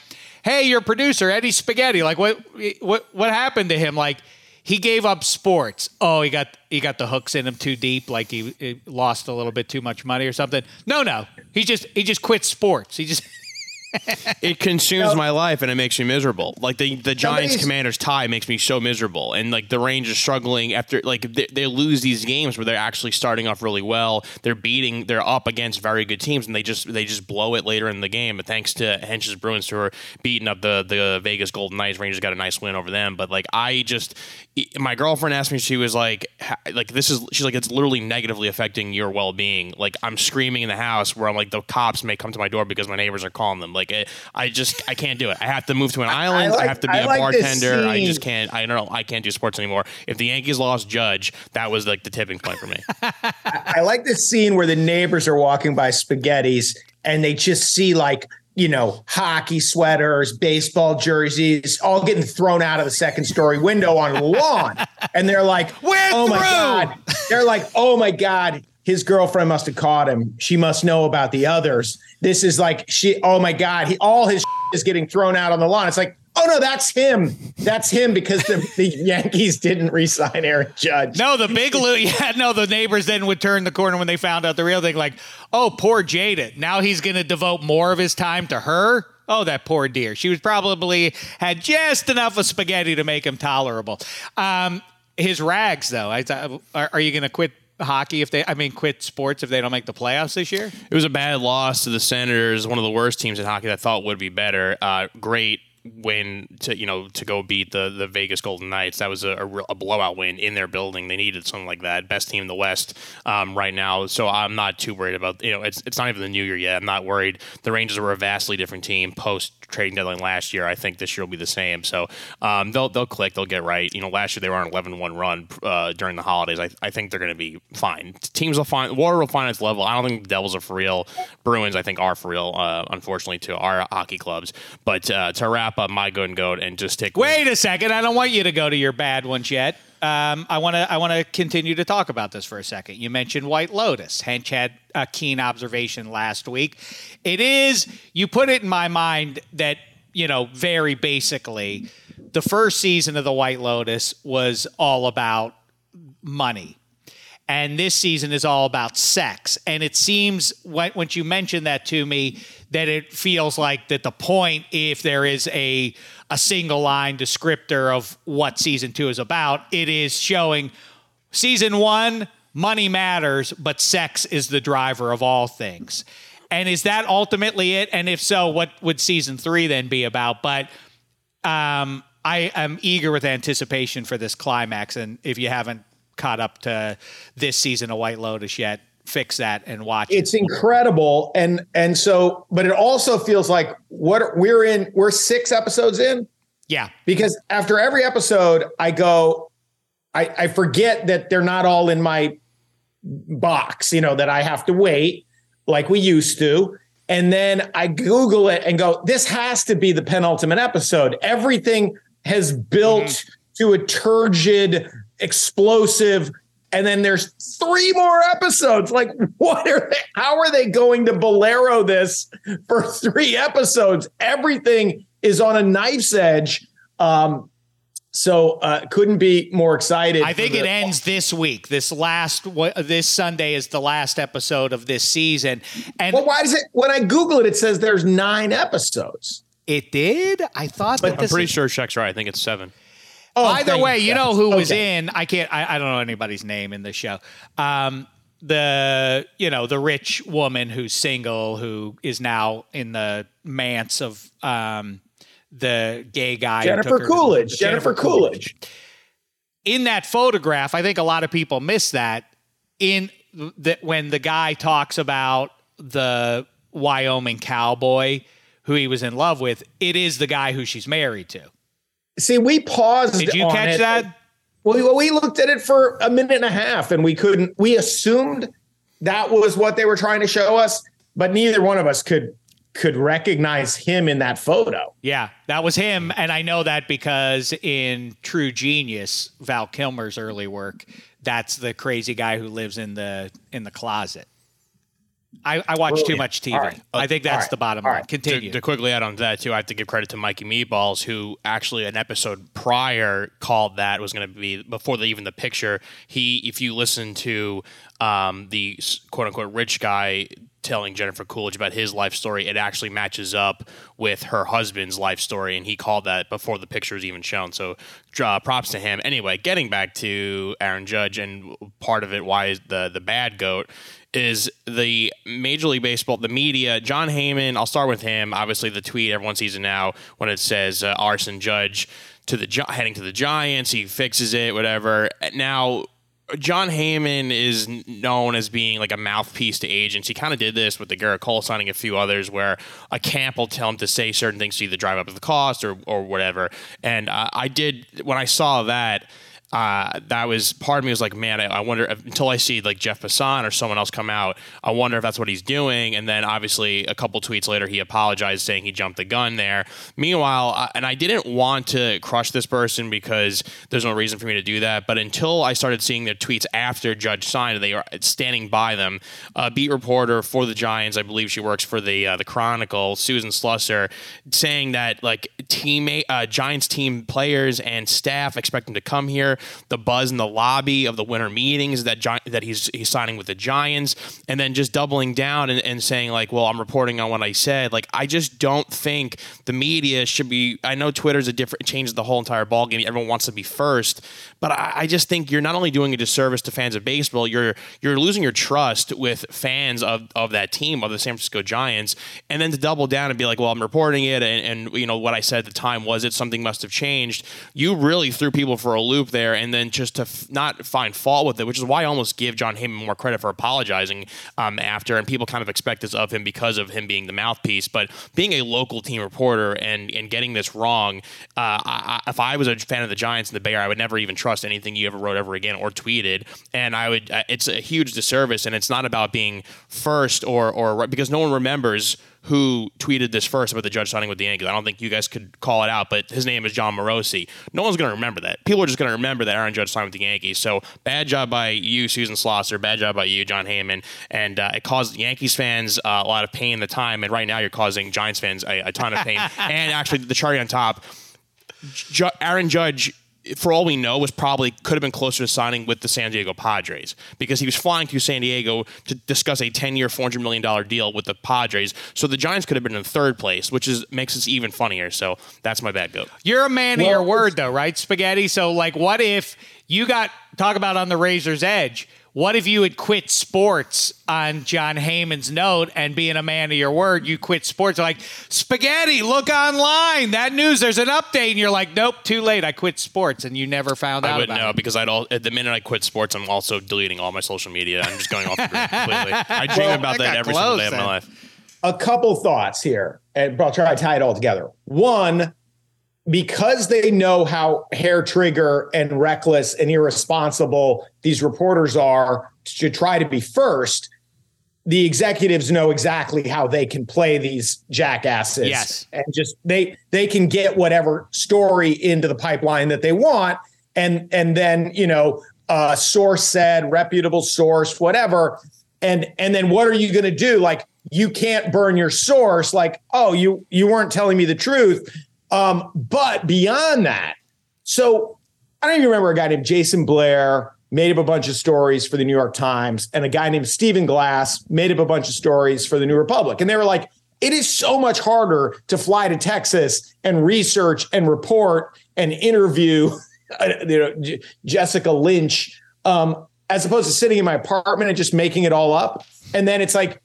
hey, your producer Eddie Spaghetti. Like, what what what happened to him? Like he gave up sports. Oh, he got he got the hooks in him too deep, like he, he lost a little bit too much money or something. No, no, he just he just quit sports. He just it consumes my life and it makes me miserable. Like the the Giants Commanders tie makes me so miserable, and like the Rangers struggling after like they, they lose these games where they're actually starting off really well. They're beating, they're up against very good teams, and they just they just blow it later in the game. But thanks to Hench's Bruins who are beating up the the Vegas Golden Knights, Rangers got a nice win over them. But like I just, my girlfriend asked me, she was like, like this is she's like it's literally negatively affecting your well being. Like I'm screaming in the house where I'm like the cops may come to my door because my neighbors are calling them. Like it, I just I can't do it. I have to move to an island. I, like- have to be I a like bartender. I just can't. I don't know. I can't do sports anymore. If the Yankees lost Judge, that was like the tipping point for me. I like this scene where the neighbors are walking by spaghettis and they just see like, you know, hockey sweaters, baseball jerseys, all getting thrown out of the second story window on the lawn. And they're like, We're oh my through." God. They're like, oh my God. His girlfriend must have caught him. She must know about the others. This is like she, oh my God. He all his is getting thrown out on the lawn. It's like, oh no, that's him. That's him because the, the Yankees didn't re-sign Aaron Judge. no the big lo- yeah no the neighbors then would turn the corner when they found out the real thing. Like, oh poor Jada. Now he's going to devote more of his time to her. Oh, that poor dear. She was probably had just enough of spaghetti to make him tolerable. Um, his rags, though. I, thought- are, are you going to quit hockey if they? I mean, quit sports if they don't make the playoffs this year? It was a bad loss to the Senators, one of the worst teams in hockey that I thought would be better. Uh, great win to you know to go beat the the Vegas Golden Knights. That was a, a, a blowout win in their building. They needed something like that. Best team in the West um, right now. So I'm not too worried about you know it's it's not even the new year yet. I'm not worried. The Rangers were a vastly different team post trading deadline last year. I think this year will be the same. So um, they'll they'll click. They'll get right. You know last year they were on an 11-1 run uh, during the holidays. I, I think they're going to be fine. Teams will find Water will find its level. I don't think the Devils are for real. Bruins I think are for real. Uh, unfortunately to our hockey clubs. But uh, to wrap up my good and goat and just take Wait a second. I don't want you to go to your bad ones yet. Um, I want to. I want to continue to talk about this for a second. You mentioned White Lotus. Hench had a keen observation last week. It is. You put it in my mind that you know very basically, the first season of the White Lotus was all about money. And this season is all about sex. And it seems, once you mentioned that to me, that it feels like that the point, if there is a a single line descriptor of what season two is about, it is showing season one, money matters, but sex is the driver of all things. And is that ultimately it? And if so, what would season three then be about? But um, I am eager with anticipation for this climax. And if you haven't caught up to this season of White Lotus yet, fix that and watch it. it's incredible. And and so but it also feels like what we're in we're six episodes in? Yeah. because after every episode i go i i forget that they're not all in my box you know that i have to wait like we used to. And then i google it and go this has to be the penultimate episode. Everything has built mm-hmm. to a turgid, explosive, and then there's three more episodes. Like, what are they? How are they going to bolero this for three episodes? Everything is on a knife's edge. Um, so uh, couldn't be more excited. I think the- it ends this week. This last this Sunday is the last episode of this season. And well, why does it? When I Google it, it says there's nine episodes. It did. I thought, but I'm pretty is- sure Check's right. I think it's seven. Oh, Either way, you know who okay. was in. I can't. I, I, don't know anybody's name in the show. Um, the you know the rich woman who's single who is now in the manse of um, the gay guy. Jennifer Coolidge. Jennifer, Jennifer Coolidge. Coolidge. In that photograph, I think a lot of people miss that. In that when the guy talks about the Wyoming cowboy who he was in love with, it is the guy who she's married to. See, we paused. Did you catch it. that? Well, we looked at it for a minute and a half, and we couldn't. We assumed that was what they were trying to show us, but neither one of us could could recognize him in that photo. Yeah, that was him, and I know that because in True Genius, Val Kilmer's early work, that's the crazy guy who lives in the in the closet. I, I watch Brilliant. too much TV. Right. I think that's right. the bottom All line. Right. Continue. To, to, quickly add on to that too, I have to give credit to Mikey Meatballs, who actually an episode prior called that was going to be before the, even the picture. He, if you listen to um, the quote unquote rich guy telling Jennifer Coolidge about his life story, it actually matches up with her husband's life story, and he called that before the picture was even shown. So, uh, props to him. Anyway, getting back to Aaron Judge and part of it, why is the the bad goat is the Major League Baseball, the media, Jon Heyman. I'll start with him. Obviously, the tweet everyone sees it now when it says uh, Arson Judge to the heading to the Giants. He fixes it, whatever. Now, Jon Heyman is known as being like a mouthpiece to agents. He kind of did this with the Gerrit Cole signing, a few others, where a camp will tell him to say certain things to either drive up the cost or or whatever. And uh, I did when I saw that uh, that was part of me was like, man, I, I, wonder if, until I see like Jeff Passan or someone else come out, I wonder if that's what he's doing. And then obviously a couple tweets later, he apologized saying he jumped the gun there. Meanwhile, uh, and I didn't want to crush this person because there's no reason for me to do that. But until I started seeing their tweets after Judge signed, they are standing by them. A beat reporter for the Giants, I believe she works for the uh, the Chronicle, Susan Slusser, saying that like teammate uh, Giants team players and staff expect him to come here the buzz in the lobby of the winter meetings that that he's he's signing with the Giants, and then just doubling down and, and saying like, well, I'm reporting on what I said. Like, I just don't think the media should be. I know Twitter's a different changes the whole entire ballgame. Everyone wants to be first, but I, I just think you're not only doing a disservice to fans of baseball, you're you're losing your trust with fans of of that team of the San Francisco Giants, and then to double down and be like, well, I'm reporting it, and, and you know what I said at the time was it something must have changed. You really threw people for a loop there there and then just to f- not find fault with it, which is why I almost give Jon Heyman more credit for apologizing um, after. And people kind of expect this of him because of him being the mouthpiece. But being a local team reporter and, and getting this wrong, uh, I, if I was a fan of the Giants and the Area, I would never even trust anything you ever wrote ever again or tweeted. And I would, uh, it's a huge disservice. And it's not about being first or, or because no one remembers who tweeted this first about the judge signing with the Yankees. I don't think you guys could call it out, but his name is Jon Morosi. No one's going to remember that. People are just going to remember that Aaron Judge signed with the Yankees. So bad job by you, Susan Slusser. Bad job by you, Jon Heyman. And uh, it caused Yankees fans uh, a lot of pain at the time. And right now you're causing Giants fans a, a ton of pain. and actually, the cherry on top, Aaron Judge for all we know, was probably could have been closer to signing with the San Diego Padres because he was flying to San Diego to discuss a 10-year, $400 million deal with the Padres. So the Giants could have been in third place, which is makes this even funnier. So that's my bad goat. You're a man well, of your word, though, right, Spaghetti? So, like, what if you got talk about on the razor's edge? What if you had quit sports on Jon Heyman's note and being a man of your word, you quit sports? Like, spaghetti, look online. That news, there's an update. And you're like, nope, too late. I quit sports. And you never found I out. I wouldn't know it. because I'd all, at the minute I quit sports, I'm also deleting all my social media. I'm just going off the grid completely. I dream well, about that every single day then. of my life. A couple thoughts here, and I'll try to tie it all together. One, because they know how hair trigger and reckless and irresponsible these reporters are to try to be first the executives know exactly how they can play these jackasses. Yes. And just they they can get whatever story into the pipeline that they want. And and then, you know, uh source said, reputable source, whatever. And and then what are you gonna do? Like you can't burn your source, like, oh, you you weren't telling me the truth. Um, but beyond that, so I don't even remember a guy named Jason Blair made up a bunch of stories for the New York Times, and a guy named Stephen Glass made up a bunch of stories for the New Republic. And they were like, it is so much harder to fly to Texas and research and report and interview uh, you know, J- Jessica Lynch um, as opposed to sitting in my apartment and just making it all up. And then it's like,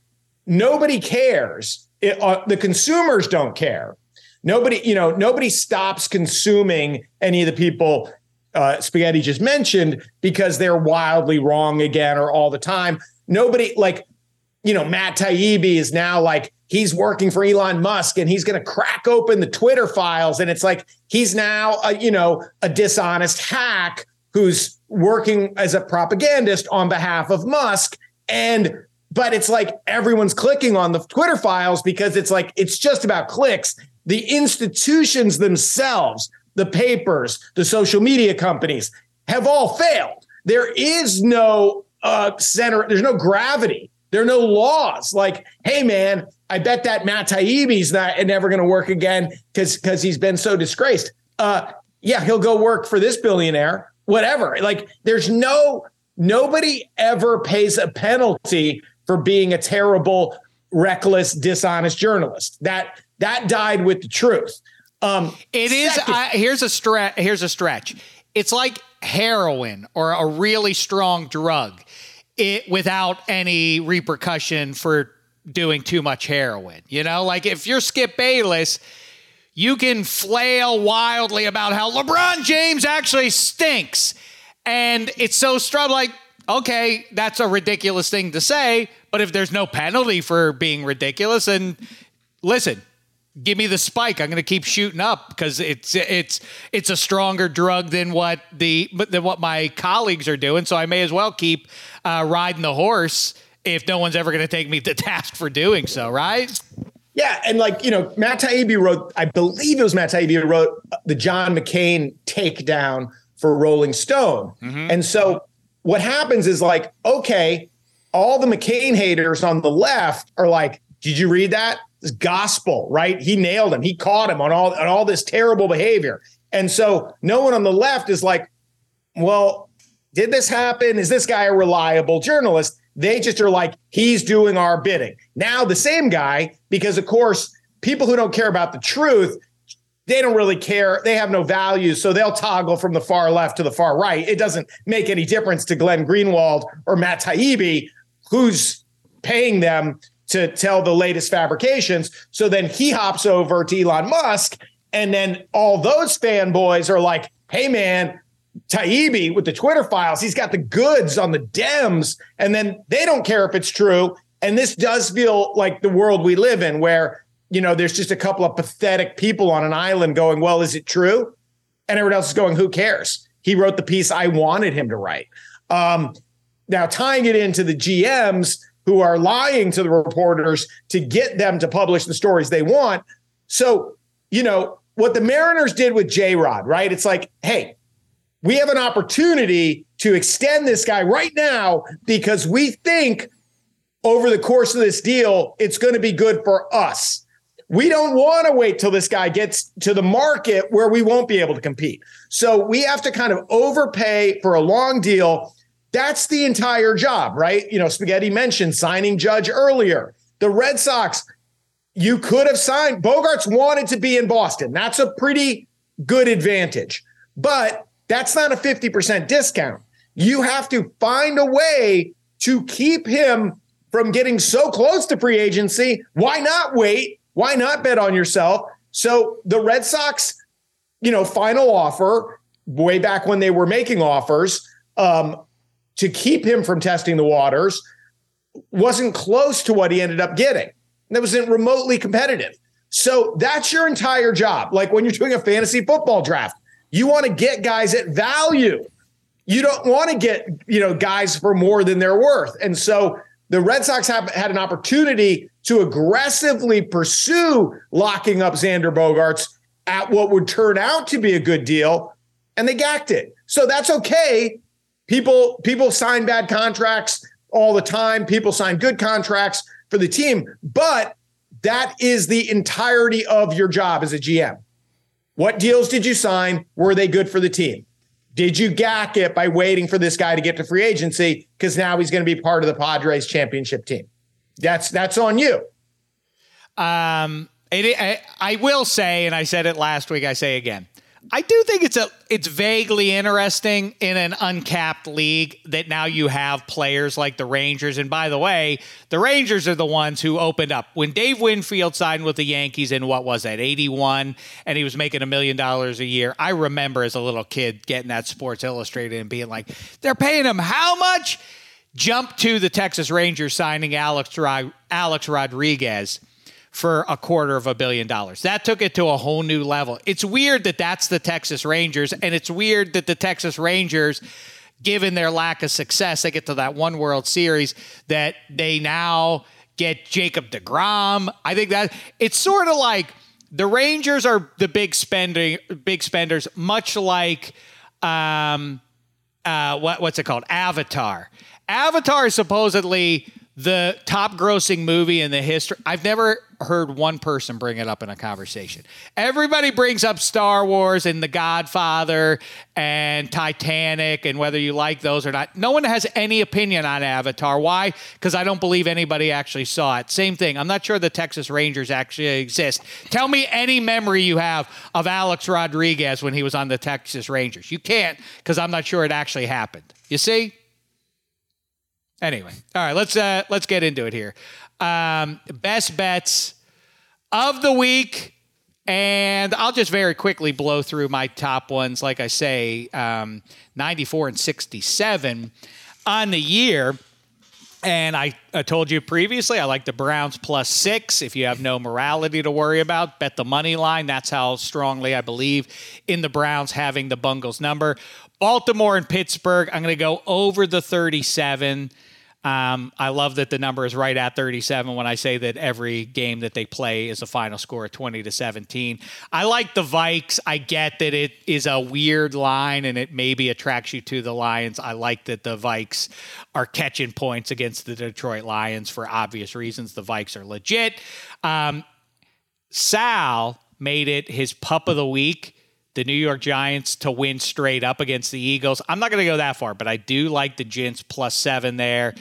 nobody cares. It, uh, the consumers don't care. Nobody, you know, nobody stops consuming any of the people uh, Spaghetti just mentioned because they're wildly wrong again or all the time. Nobody like, you know, Matt Taibbi is now like he's working for Elon Musk and he's going to crack open the Twitter files and it's like he's now a, you know a dishonest hack who's working as a propagandist on behalf of Musk and but it's like everyone's clicking on the Twitter files because it's like it's just about clicks. The institutions themselves the papers, the social media companies have all failed. There is no uh, center, there's no gravity. There are no laws like, hey, man, I bet that Matt Taibbi's not never going to work again because because he's been so disgraced. Uh, yeah, he'll go work for this billionaire, whatever. Like, there's no nobody ever pays a penalty for being a terrible, reckless, dishonest journalist. That that died with the truth. Um, It is. I, here's a stretch. Here's a stretch. It's like heroin or a really strong drug, it without any repercussion for doing too much heroin. You know, like if you're Skip Bayless, you can flail wildly about how LeBron James actually stinks, and it's so strong. Like, okay, that's a ridiculous thing to say, but if there's no penalty for being ridiculous, and listen, give me the spike. I'm going to keep shooting up because it's it's it's a stronger drug than what the than what my colleagues are doing. So I may as well keep uh, riding the horse if no one's ever going to take me to task for doing so. Right? Yeah, and like you know, Matt Taibbi wrote, I believe it was Matt Taibbi who wrote the John McCain takedown for Rolling Stone, and so what happens is like, okay, all the McCain haters on the left are like, did you read that? Gospel, right? He nailed him. He caught him on all on all this terrible behavior, and so no one on the left is like, well, did this happen? Is this guy a reliable journalist? They just are like, he's doing our bidding. Now, the same guy, because of course, people who don't care about the truth, they don't really care. They have no values. So they'll toggle from the far left to the far right. It doesn't make any difference to Glenn Greenwald or Matt Taibbi, who's paying them to tell the latest fabrications. So then he hops over to Elon Musk. And then all those fanboys are like, hey, man, Taibbi with the Twitter files, he's got the goods on the Dems, and then they don't care if it's true. And this does feel like the world we live in, where you know there's just a couple of pathetic people on an island going, "Well, is it true?" And everyone else is going, "Who cares?" He wrote the piece I wanted him to write. Um, now tying it into the GMs who are lying to the reporters to get them to publish the stories they want. So you know what the Mariners did with J Rod, right? It's like, hey, we have an opportunity to extend this guy right now because we think over the course of this deal, it's going to be good for us. We don't want to wait till this guy gets to the market where we won't be able to compete. So we have to kind of overpay for a long deal. That's the entire job, right? You know, Spaghetti mentioned signing Judge earlier. The Red Sox, you could have signed, Bogaerts wanted to be in Boston. That's a pretty good advantage. But that's not a 50% discount. You have to find a way to keep him from getting so close to free agency. Why not wait? Why not bet on yourself? So the Red Sox, you know, final offer way back when they were making offers um, to keep him from testing the waters wasn't close to what he ended up getting. That wasn't remotely competitive. So that's your entire job. Like when you're doing a fantasy football draft, you want to get guys at value. You don't want to get, you know, guys for more than they're worth. And so the Red Sox have had an opportunity to aggressively pursue locking up Xander Bogaerts at what would turn out to be a good deal, and they gacked it. So that's okay. People people sign bad contracts all the time. People sign good contracts for the team, but that is the entirety of your job as a GM. What deals did you sign? Were they good for the team? Did you gack it by waiting for this guy to get to free agency because now he's going to be part of the Padres championship team? That's that's on you. Um, it, I, I will say, and I said it last week, I say again. I do think it's a it's vaguely interesting in an uncapped league that now you have players like the Rangers. And by the way, the Rangers are the ones who opened up when Dave Winfield signed with the Yankees in what was that, 81, and he was making a million dollars a year. I remember as a little kid getting that Sports Illustrated and being like, they're paying him how much? Jump to the Texas Rangers signing Alex Alex Rodriguez for a quarter of a billion dollars. That took it to a whole new level. It's weird that that's the Texas Rangers, and it's weird that the Texas Rangers, given their lack of success, they get to that one World Series that they now get Jacob DeGrom. I think that it's sort of like the Rangers are the big spending, big spenders, much like um, uh, what, what's it called? Avatar. Avatar is supposedly the top grossing movie in the history. I've never heard one person bring it up in a conversation. Everybody brings up Star Wars and The Godfather and Titanic and whether you like those or not. No one has any opinion on Avatar. Why? Because I don't believe anybody actually saw it. Same thing. I'm not sure the Texas Rangers actually exist. Tell me any memory you have of Alex Rodriguez when he was on the Texas Rangers. You can't because I'm not sure it actually happened. You see? Anyway, all right, let's uh, let's get into it here. Um, best bets of the week, and I'll just very quickly blow through my top ones. Like I say, um, 94 and 67 on the year. And I, I told you previously, I like the Browns plus six. If you have no morality to worry about, bet the money line. That's how strongly I believe in the Browns having the Bungles number. Baltimore and Pittsburgh, I'm going to go over the 37. Um, I love that the number is right at 37 when I say that every game that they play is a final score of 20 to 17. I like the Vikes. I get that it is a weird line and it maybe attracts you to the Lions. I like that the Vikes are catching points against the Detroit Lions for obvious reasons. The Vikes are legit. Um, Sal made it his pup of the week the New York Giants to win straight up against the Eagles. I'm not going to go that far, but I do like the Giants plus seven there.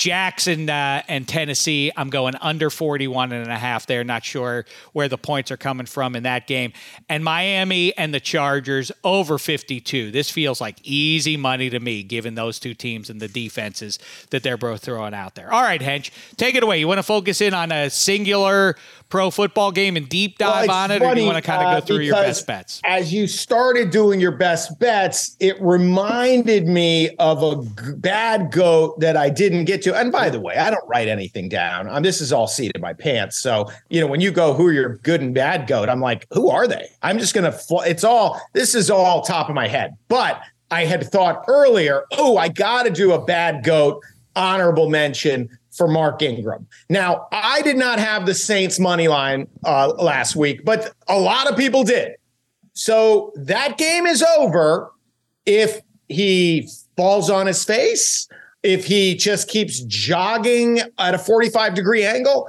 Jackson uh, and Tennessee, I'm going under 41 and a half there. Not sure where the points are coming from in that game. And Miami and the Chargers over 52. This feels like easy money to me, given those two teams and the defenses that they're both throwing out there. All right, Hench, take it away. You want to focus in on a singular pro football game and deep dive well, on it, funny, or do you want to kind of uh, go through your best bets? As you started doing your best bets, it reminded me of a g- bad goat that I didn't get to. And by the way, I don't write anything down. Um, this is all seated in my pants. So, you know, when you go, who are your good and bad goat? I'm like, who are they? I'm just going to, fl- it's all, this is all top of my head. But I had thought earlier, oh, I got to do a bad goat honorable mention for Mark Ingram. Now, I did not have the Saints money line uh, last week, but a lot of people did. So that game is over if he falls on his face, if he just keeps jogging at a 45 degree angle.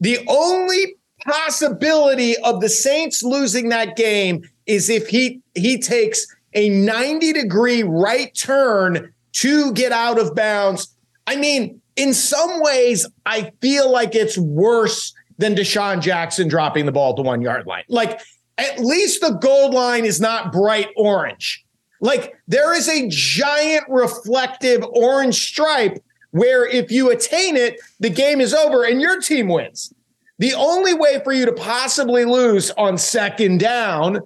The only possibility of the Saints losing that game is if he he takes a 90 degree right turn to get out of bounds. I mean, in some ways, I feel like it's worse than DeSean Jackson dropping the ball to one yard line. Like, at least the gold line is not bright orange. Like, there is a giant reflective orange stripe where if you attain it, the game is over and your team wins. The only way for you to possibly lose on second down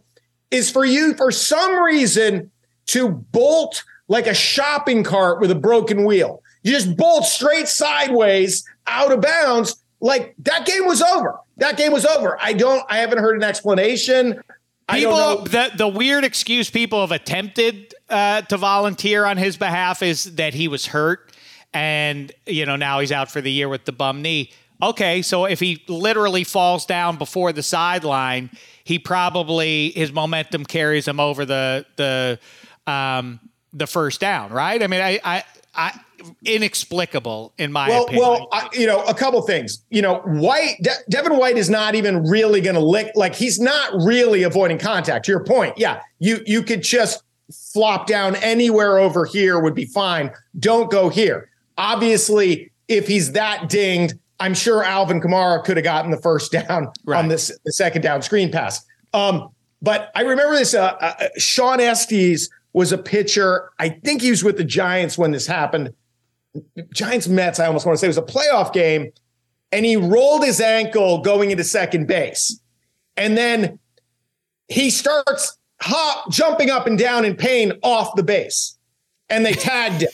is for you, for some reason, to bolt like a shopping cart with a broken wheel. You just bolt straight sideways out of bounds. Like that game was over. That game was over. I don't. I haven't heard an explanation. People, the the weird excuse people have attempted uh, to volunteer on his behalf is that he was hurt and you know now he's out for the year with the bum knee. Okay, so if he literally falls down before the sideline, he probably his momentum carries him over the the um, the first down, right? I mean, I I, I inexplicable in my well, opinion. Well, I, you know, a couple things. You know, White, De- Devin White is not even really going to lick. Like he's not really avoiding contact. To your point, yeah, you you could just flop down anywhere over here would be fine. Don't go here. Obviously, if he's that dinged, I'm sure Alvin Kamara could have gotten the first down right. on this the second down screen pass. Um, but I remember this. Uh, uh, Shawn Estes was a pitcher. I think he was with the Giants when this happened. Giants Mets. I almost want to say it was a playoff game, and he rolled his ankle going into second base, and then he starts hop jumping up and down in pain off the base, and they tagged him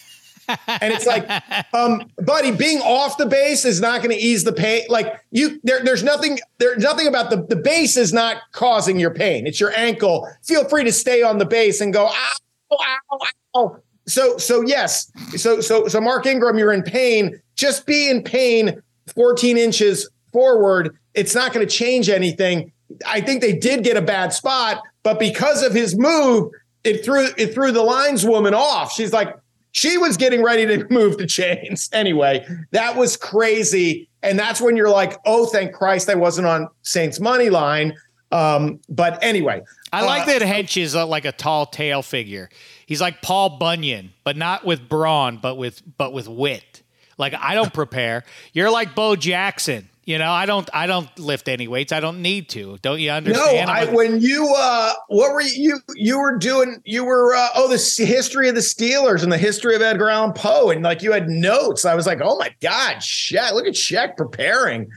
and it's like, um, buddy, being off the base is not going to ease the pain. Like you, there, there's nothing, there's nothing about the the base is not causing your pain. It's your ankle. Feel free to stay on the base and go, ow, ow, ow. So, so yes, so so so Mark Ingram, you're in pain. Just be in pain 14 inches forward. It's not going to change anything. I think they did get a bad spot, but because of his move, it threw it threw the lineswoman off. She's like, she was getting ready to move the chains. Anyway, that was crazy. And that's when you're like, oh, thank Christ I wasn't on Saints money line. Um, but anyway. I like uh, that Hench is a, like a tall tale figure. He's like Paul Bunyan, but not with brawn, but with but with wit. Like I don't prepare. You're like Bo Jackson. You know, I don't I don't lift any weights. I don't need to. Don't you understand? No, I, when you uh what were you you were doing you were uh, oh the history of the Steelers and the history of Edgar Allan Poe and like you had notes. I was like, "Oh my god, Shaq, look at Shaq preparing."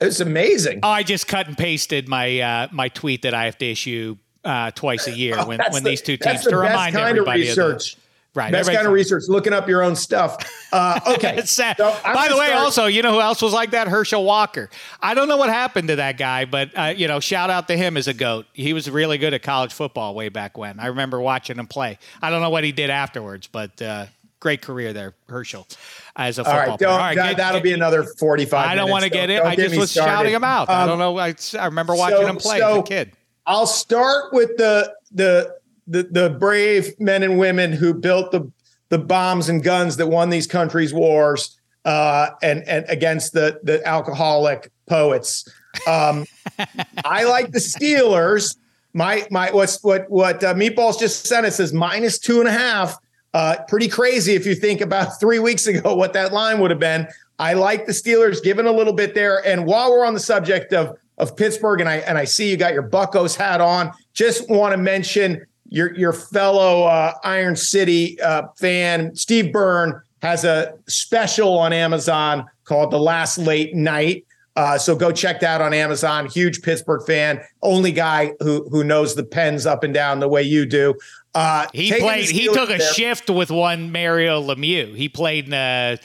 It was amazing. Oh, I just cut and pasted my uh my tweet that I have to issue uh twice a year oh, when when the, these two teams to remind everybody of research. Of the, Right. Best kind of research, looking up your own stuff. Uh, okay. so By the way, start- also, you know who else was like that? Herschel Walker. I don't know what happened to that guy, but, uh, you know, shout out to him as a GOAT. He was really good at college football way back when. I remember watching him play. I don't know what he did afterwards, but uh, great career there, Herschel, as a football All right, player. All right, that, that'll get, be another 45 I don't want to get it. I just was started. shouting him out. Um, I don't know. I, I remember watching so, him play so as a kid. I'll start with the the the the brave men and women who built the the bombs and guns that won these countries' wars uh, and and against the the alcoholic poets. Um, I like the Steelers. My my what's what what uh, Meatballs just sent us is minus two and a half. Uh, pretty crazy if you think about three weeks ago what that line would have been. I like the Steelers given a little bit there. And while we're on the subject of of Pittsburgh, and I and I see you got your Buccos hat on, just want to mention your your fellow uh, Iron City uh, fan, Steve Byrne, has a special on Amazon called The Last Late Night. Uh, so go check that on Amazon. Huge Pittsburgh fan, only guy who who knows the Pens up and down the way you do. Uh, he played. He took a there. shift with one Mario Lemieux. He played in a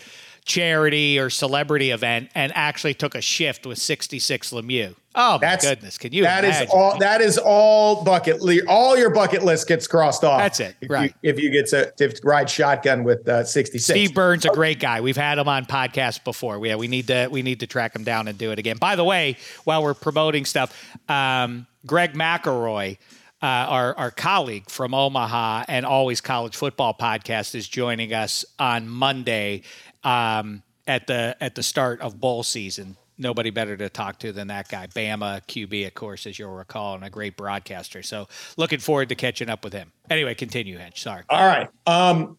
charity or celebrity event and actually took a shift with 66 Lemieux. Oh my That's, goodness! Can you? That imagine? is all. That is all bucket. List. All your bucket list gets crossed off. That's it. If right. You, if you get to, to, ride shotgun with uh, sixty six. Steve Burns, a great guy. We've had him on podcasts before. Yeah, we need to we need to track him down and do it again. By the way, while we're promoting stuff, um, Greg McElroy. Uh, our, our colleague from Omaha and Always College Football podcast is joining us on Monday um, at the at the start of bowl season nobody better to talk to than that guy. Bama QB, of course, as you'll recall, and a great broadcaster. So looking forward to catching up with him. Anyway, continue, Hench. Sorry. All right. Um,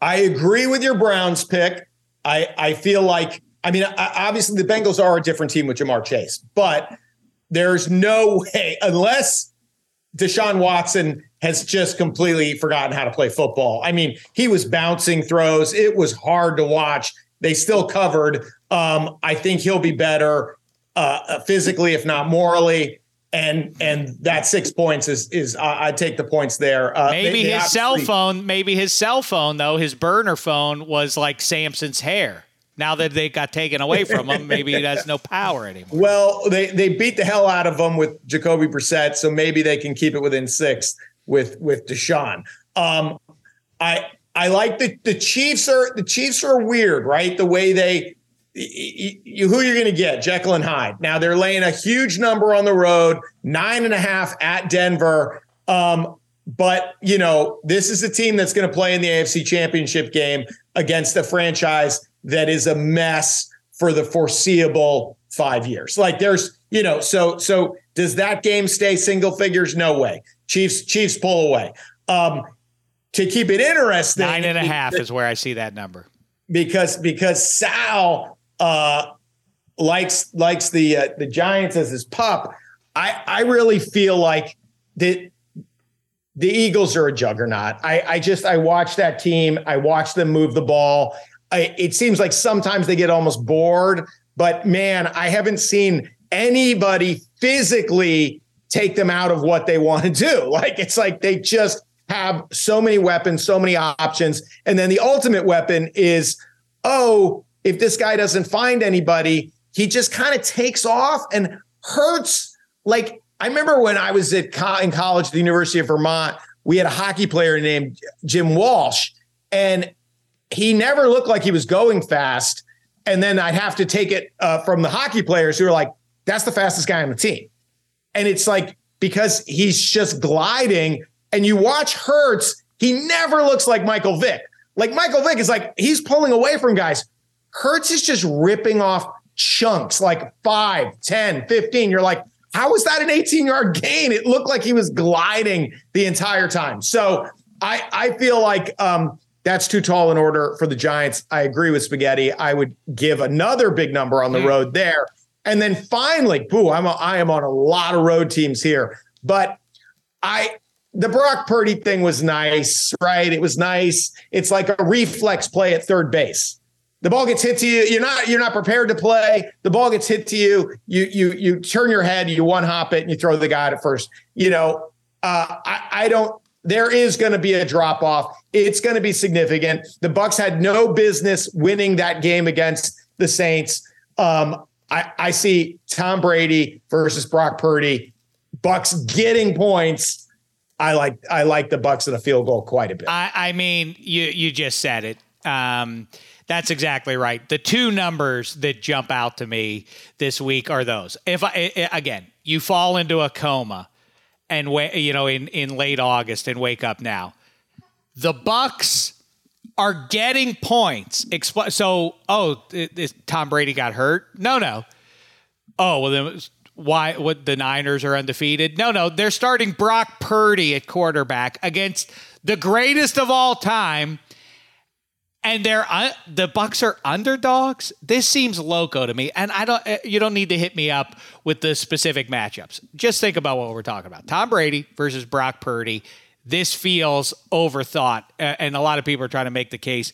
I agree with your Browns pick. I I feel like I mean obviously the Bengals are a different team with Ja'Marr Chase, but there's no way unless Deshaun Watson has just completely forgotten how to play football. I mean, he was bouncing throws. It was hard to watch. They still covered. Um, I think he'll be better uh, physically, if not morally. And and that six points is is uh, I take the points there. Uh, maybe they, they his cell phone, maybe his cell phone though, his burner phone was like Samson's hair. Now that they got taken away from him, maybe it has no power anymore. Well, they they beat the hell out of him with Jacoby Brissett, so maybe they can keep it within six with with Deshaun. Um, I I like the the Chiefs are the Chiefs are weird, right? The way they you, who you're going to get Jekyll and Hyde. Now they're laying a huge number on the road, nine and a half at Denver. Um, but you know this is a team that's going to play in the AFC Championship game against a franchise that is a mess for the foreseeable five years. Like there's you know so so does that game stay single figures? No way. Chiefs Chiefs pull away. Um, to keep it interesting, nine and a half is where I see that number because because Sal uh, likes likes the uh, the Giants as his pup. I I really feel like that the Eagles are a juggernaut. I I just I watch that team. I watch them move the ball. I, it seems like sometimes they get almost bored, but man, I haven't seen anybody physically take them out of what they want to do. Like it's like they just have so many weapons, so many options. And then the ultimate weapon is, oh, if this guy doesn't find anybody, he just kind of takes off and hurts. Like I remember when I was at co- in college at the University of Vermont, we had a hockey player named Jim Walsh, and he never looked like he was going fast. And then I'd have to take it uh, from the hockey players who are like, "That's the fastest guy on the team," and it's like because he's just gliding. And you watch Hurts, he never looks like Michael Vick. Like Michael Vick is like he's pulling away from guys. Hurts is just ripping off chunks like 5, 10, 15. You're like, how was that an 18 yard gain? It looked like he was gliding the entire time. So I, I feel like um, that's too tall an order for the Giants. I agree with Spaghetti. I would give another big number on the mm. road there. And then finally, boo, I'm a, I am on a lot of road teams here, but I the Brock Purdy thing was nice, right? It was nice. It's like a reflex play at third base the ball gets hit to you. You're not you're not prepared to play. The ball gets hit to you. You you you turn your head you one hop it and you throw the guy at first. You know uh, I, I don't there is going to be a drop off. It's going to be significant. The bucks had no business winning that game against the saints. Um, I, I see tom brady versus brock purdy. Bucks getting points. I like i like the bucks in a field goal quite a bit. I, I mean you you just said it. Um, that's exactly right. The two numbers that jump out to me this week are those. If I again, you fall into a coma and you know in in late August and wake up now. The Bucks are getting points. So, oh, is Tom Brady got hurt? No, no. Oh, well then why what the Niners are undefeated? No, no, they're starting Brock Purdy at quarterback against the greatest of all time and they're uh, the Bucks are underdogs. This seems loco to me, and I don't. Uh, you don't need to hit me up with the specific matchups. Just think about what we're talking about: Tom Brady versus Brock Purdy. This feels overthought, and a lot of people are trying to make the case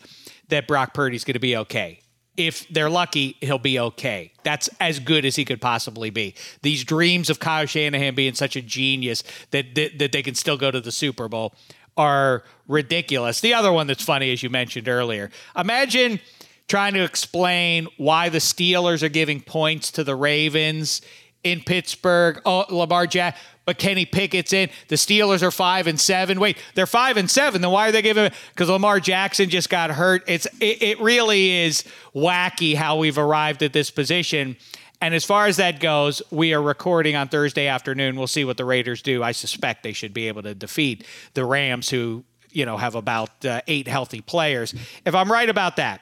that Brock Purdy's going to be okay. If they're lucky, he'll be okay. That's as good as he could possibly be. These dreams of Kyle Shanahan being such a genius that, that, that they can still go to the Super Bowl are ridiculous. The other one that's funny, as you mentioned earlier, imagine trying to explain why the Steelers are giving points to the Ravens in Pittsburgh. Oh, Lamar Jack, but Kenny Pickett's in. The Steelers are five and seven. Wait, they're five and seven. Then why are they giving? Because Lamar Jackson just got hurt. It's it, it really is wacky how we've arrived at this position. And as far as that goes, we are recording on Thursday afternoon. We'll see what the Raiders do. I suspect they should be able to defeat the Rams, who you know have about uh, eight healthy players. If I'm right about that,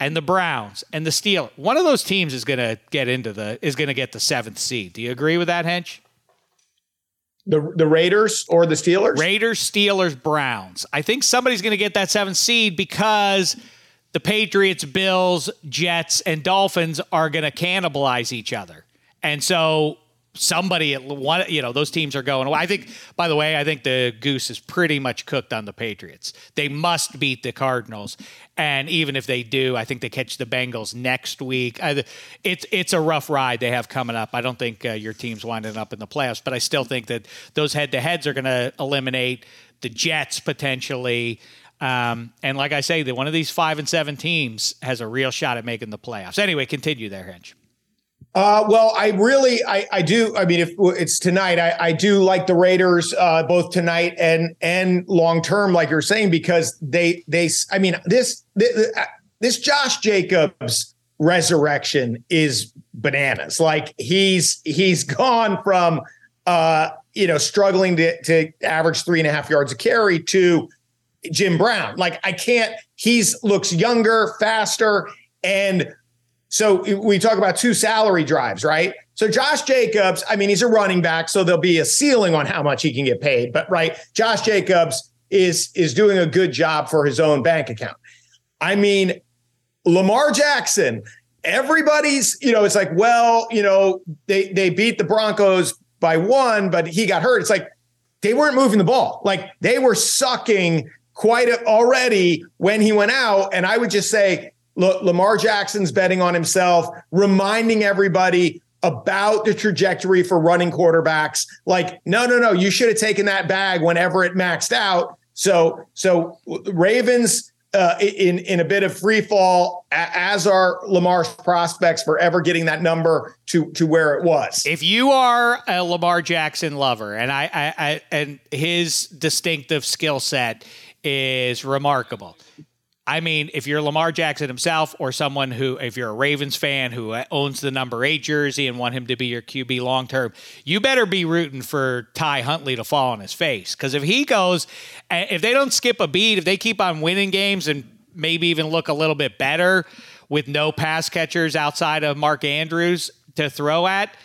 and the Browns and the Steelers, one of those teams is going to get into the is going to get the seventh seed. Do you agree with that, Hench? The the Raiders or the Steelers? Raiders, Steelers, Browns. I think somebody's going to get that seventh seed because the Patriots, Bills, Jets, and Dolphins are going to cannibalize each other. And so somebody at one, you know, those teams are going. I think, by the way, I think the goose is pretty much cooked on the Patriots. They must beat the Cardinals, and even if they do, I think they catch the Bengals next week. It's it's a rough ride they have coming up. I don't think uh, your team's winding up in the playoffs, but I still think that those head to heads are going to eliminate the Jets potentially. Um, and like I say, that one of these five and seven teams has a real shot at making the playoffs. Anyway, continue there, Hench. Uh, well, I really, I, I do. I mean, if it's tonight, I, I do like the Raiders uh, both tonight and and long term, like you're saying, because they they. I mean, this this, this Josh Jacobs resurrection is bananas. Like he's he's gone from uh, you know struggling to to average three and a half yards a carry to Jim Brown. Like I can't. He's looks younger, faster, and so we talk about two salary drives, right? So Josh Jacobs, I mean, he's a running back, so there'll be a ceiling on how much he can get paid. But right, Josh Jacobs is is doing a good job for his own bank account. I mean, Lamar Jackson, everybody's, you know, it's like, well, you know, they they beat the Broncos by one, but he got hurt. It's like they weren't moving the ball. Like they were sucking quite a, already when he went out. And I would just say Look, Lamar Jackson's betting on himself, reminding everybody about the trajectory for running quarterbacks. Like, no, no, no, you should have taken that bag whenever it maxed out. So, so Ravens uh, in in a bit of free fall, as are Lamar's prospects for ever getting that number to to where it was. If you are a Lamar Jackson lover, and I, I, I and his distinctive skill set is remarkable. I mean, if you're Lamar Jackson himself or someone who, if you're a Ravens fan who owns the number eight jersey and want him to be your QB long term, you better be rooting for Ty Huntley to fall on his face. Because if he goes, if they don't skip a beat, if they keep on winning games and maybe even look a little bit better with no pass catchers outside of Mark Andrews to throw at,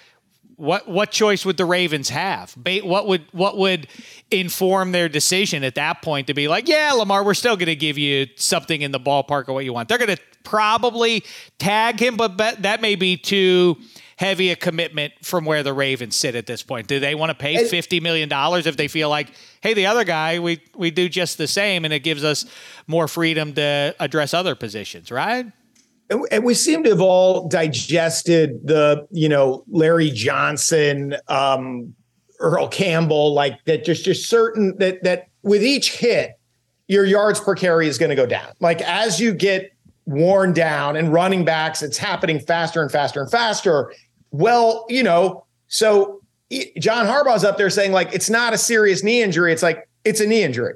what what choice would the Ravens have? What would what would inform their decision at that point to be like, yeah, Lamar, we're still going to give you something in the ballpark of what you want. They're going to probably tag him, but that may be too heavy a commitment from where the Ravens sit at this point. Do they want to pay fifty million dollars if they feel like, hey, the other guy, we we do just the same, and it gives us more freedom to address other positions, right? And we seem to have all digested the you know larry johnson um earl campbell like that just just certain that that with each hit your yards per carry is going to go down. Like as you get worn down and running backs it's happening faster and faster and faster. Well you know so john harbaugh's up there saying like it's not a serious knee injury. It's like it's a knee injury.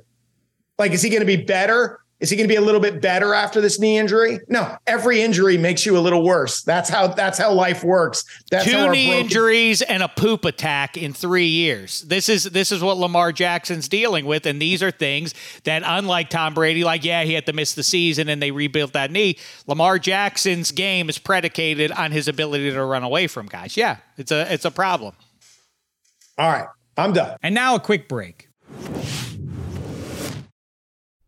Like is he going to be better is he going to be a little bit better after this knee injury? No, every injury makes you a little worse. That's how that's how life works. That's Two knee broken- injuries and a poop attack in three years. This is this is what Lamar Jackson's dealing with, and these are things that, unlike Tom Brady, like yeah, he had to miss the season and they rebuilt that knee. Lamar Jackson's game is predicated on his ability to run away from guys. Yeah, it's a it's a problem. All right, I'm done. And now a quick break.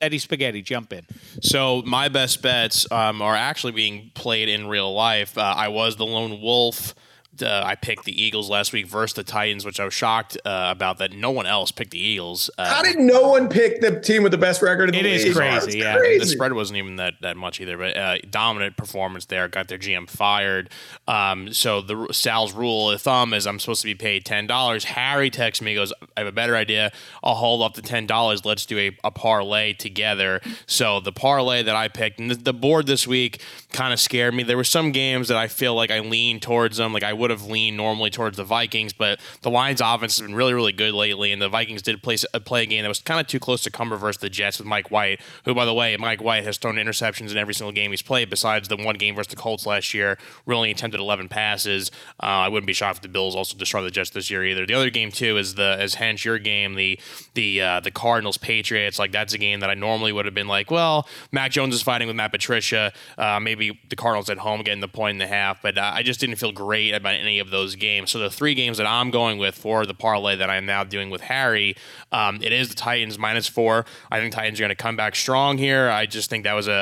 Eddie Spaghetti, jump in. So my best bets um, are actually being played in real life. Uh, I was the lone wolf uh, I picked the Eagles last week versus the Titans, which I was shocked uh, about that no one else picked the Eagles. Uh, How did no one pick the team with the best record in the it league? It is crazy, yeah. Crazy. The spread wasn't even that, that much either, but uh, dominant performance there. Got their GM fired. Um, so the Sal's rule of thumb is I'm supposed to be paid ten dollars. Harry texts me, goes, "I have a better idea. I'll hold up the ten dollars. Let's do a, a parlay together." So the parlay that I picked, and the, the board this week kind of scared me. There were some games that I feel like I leaned towards them, like I would have leaned normally towards the Vikings, but the Lions' offense has been really, really good lately, and the Vikings did play, uh, play a game that was kind of too close to come versus the Jets with Mike White, who, by the way, Mike White has thrown interceptions in every single game he's played, besides the one game versus the Colts last year, only attempted 11 passes. Uh, I wouldn't be shocked if the Bills also destroy the Jets this year either. The other game too is the as Hench your game, the the uh, the Cardinals Patriots. Like that's a game that I normally would have been like, well, Mac Jones is fighting with Matt Patricia. Uh, maybe the Cardinals at home getting the point and a half, but I just didn't feel great about any of those games. So the three games that I'm going with for the parlay that I'm now doing with Harry, um, it is the Titans minus four. I think Titans are going to come back strong here. I just think that was a,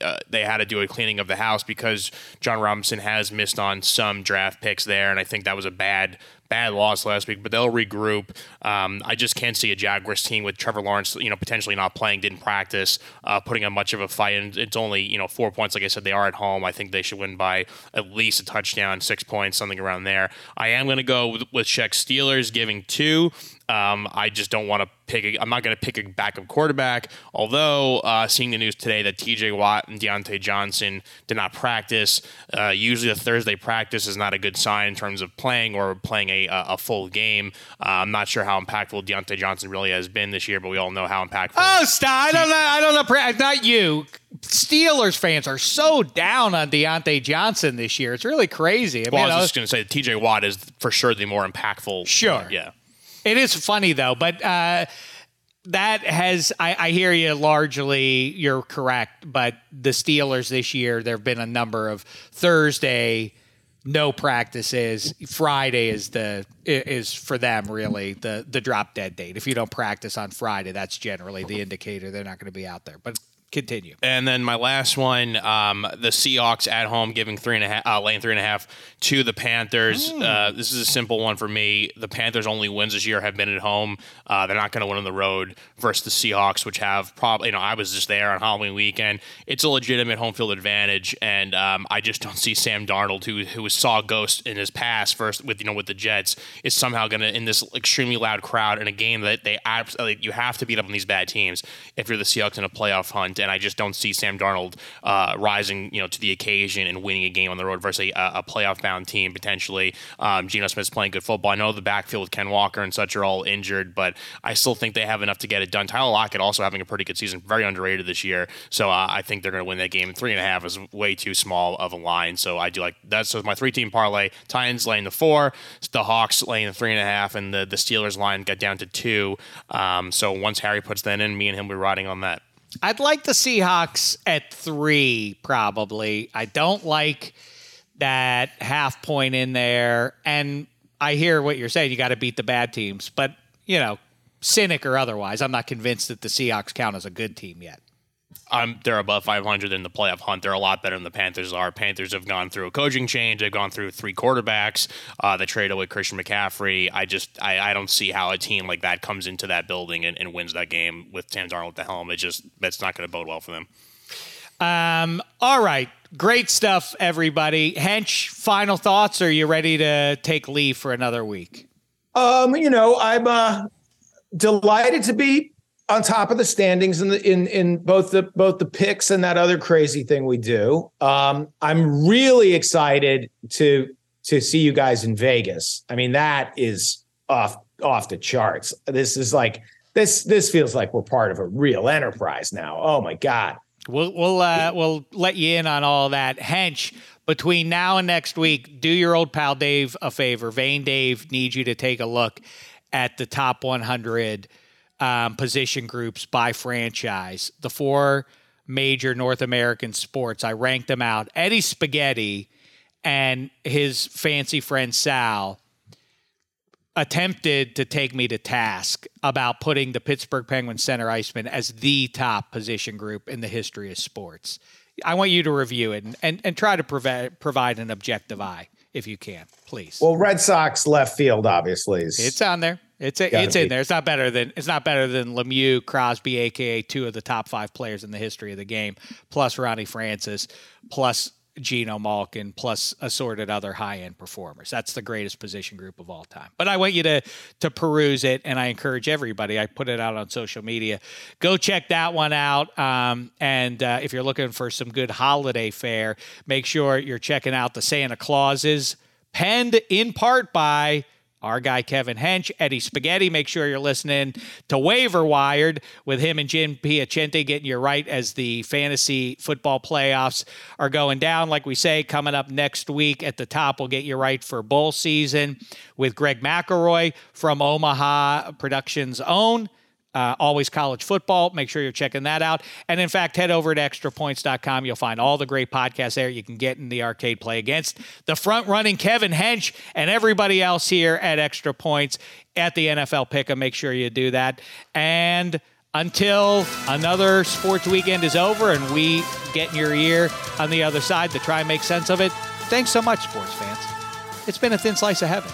a, a they had to do a cleaning of the house because Jon Robinson has missed on some draft picks there, and I think that was a bad bad loss last week, but they'll regroup. Um, I just can't see a Jaguars team with Trevor Lawrence, you know, potentially not playing, didn't practice, uh, putting on much of a fight. And it's only, you know, four points. Like I said, they are at home. I think they should win by at least a touchdown, six points, something around there. I am going to go with, with Steelers giving two. Um, I just don't want to pick. i am not going to pick a backup quarterback. Although uh, seeing the news today that T.J. Watt and Diontae Johnson did not practice, uh, usually a Thursday practice is not a good sign in terms of playing or playing a, a full game. Uh, I'm not sure how impactful Diontae Johnson really has been this year, but we all know how impactful. Oh, stop! I don't know. I don't know. Not you. Steelers fans are so down on Diontae Johnson this year. It's really crazy. I, well, mean, I was just going to say T.J. Watt is for sure the more impactful. Sure. Yeah. It is funny though, but uh, that has I, I, hear you largely. You're correct, but the Steelers this year there have been a number of Thursday no practices. Friday is the is for them really the the drop dead date. If you don't practice on Friday, that's generally the indicator they're not going to be out there. But continue. And then my last one, um, the Seahawks at home giving three and a half, uh, laying three and a half to the Panthers. Mm. Uh, this is a simple one for me. The Panthers' only wins this year have been at home. Uh, they're not going to win on the road versus the Seahawks, which have probably, you know, I was just there on Halloween weekend. It's a legitimate home field advantage, and um, I just don't see Sam Darnold, who who saw ghost in his past first with you know with the Jets, is somehow going to in this extremely loud crowd in a game that they absolutely you have to beat up on these bad teams if you're the Seahawks in a playoff hunt and I just don't see Sam Darnold uh, rising, you know, to the occasion and winning a game on the road versus a, a playoff bound team potentially. Um, Geno Smith's playing good football. I know the backfield with Ken Walker and such are all injured, but I still think they have enough to get it done. Tyler Lockett also having a pretty good season, very underrated this year. So uh, I think they're going to win that game. Three and a half is way too small of a line. So I do like that. So my three team parlay: Titans laying the four, the Hawks laying the three and a half, and the the Steelers line got down to two. Um, so once Harry puts that in, me and him will be riding on that. I'd like the Seahawks at three, probably. I don't like that half point in there. And I hear what you're saying. You got to beat the bad teams. But, you know, cynic or otherwise, I'm not convinced that the Seahawks count as a good team yet. Um, they're above 500 in the playoff hunt. They're a lot better than the Panthers are. Panthers have gone through a coaching change. They've gone through three quarterbacks. Uh, they traded away Christian McCaffrey. I just I, I don't see how a team like that comes into that building and, and wins that game with Sam Darnold at the helm. It just that's not going to bode well for them. Um, all right. Great stuff, everybody. Hench, final thoughts? Are you ready to take leave for another week? Um, you know, I'm uh, delighted to be on top of the standings in the in in both the both the picks and that other crazy thing we do. Um, I'm really excited to to see you guys in Vegas. I mean, that is off off the charts. This is like this this feels like we're part of a real enterprise now. Oh my god. We'll we'll uh, we'll let you in on all that. Hench, between now and next week, do your old pal Dave a favor. Vain Dave needs you to take a look at the top 100 um, position groups by franchise. The four major North American sports. I ranked them out. Eddie Spaghetti and his fancy friend Sal attempted to take me to task about putting the Pittsburgh Penguins center iceman as the top position group in the history of sports. I want you to review it and, and, and try to provide, provide an objective eye if you can, please. Well, Red Sox left field obviously is it's on there. It's a, it's be. in there. It's not better than it's not better than Lemieux, Crosby, aka two of the top five players in the history of the game, plus Ronnie Francis, plus Geno Malkin, plus assorted other high end performers. That's the greatest position group of all time. But I want you to to peruse it, and I encourage everybody. I put it out on social media. Go check that one out. Um, and uh, if you're looking for some good holiday fare, make sure you're checking out the Santa Clauses penned in part by our guy Kevin Hench, Eddie Spaghetti. Make sure you're listening to Waiver Wired with him and Jim Piacente getting you right as the fantasy football playoffs are going down. Like we say, coming up next week at the top, we'll get you right for bowl season with Greg McElroy from Omaha Productions Own uh, always college football. Make sure you're checking that out. And in fact, head over to extrapoints.com. You'll find all the great podcasts there you can get in the arcade play against the front running Kevin Hench and everybody else here at Extra Points at the NFL Pick. Make sure you do that. And until another sports weekend is over and we get in your ear on the other side to try and make sense of it, thanks so much, sports fans. It's been a thin slice of heaven.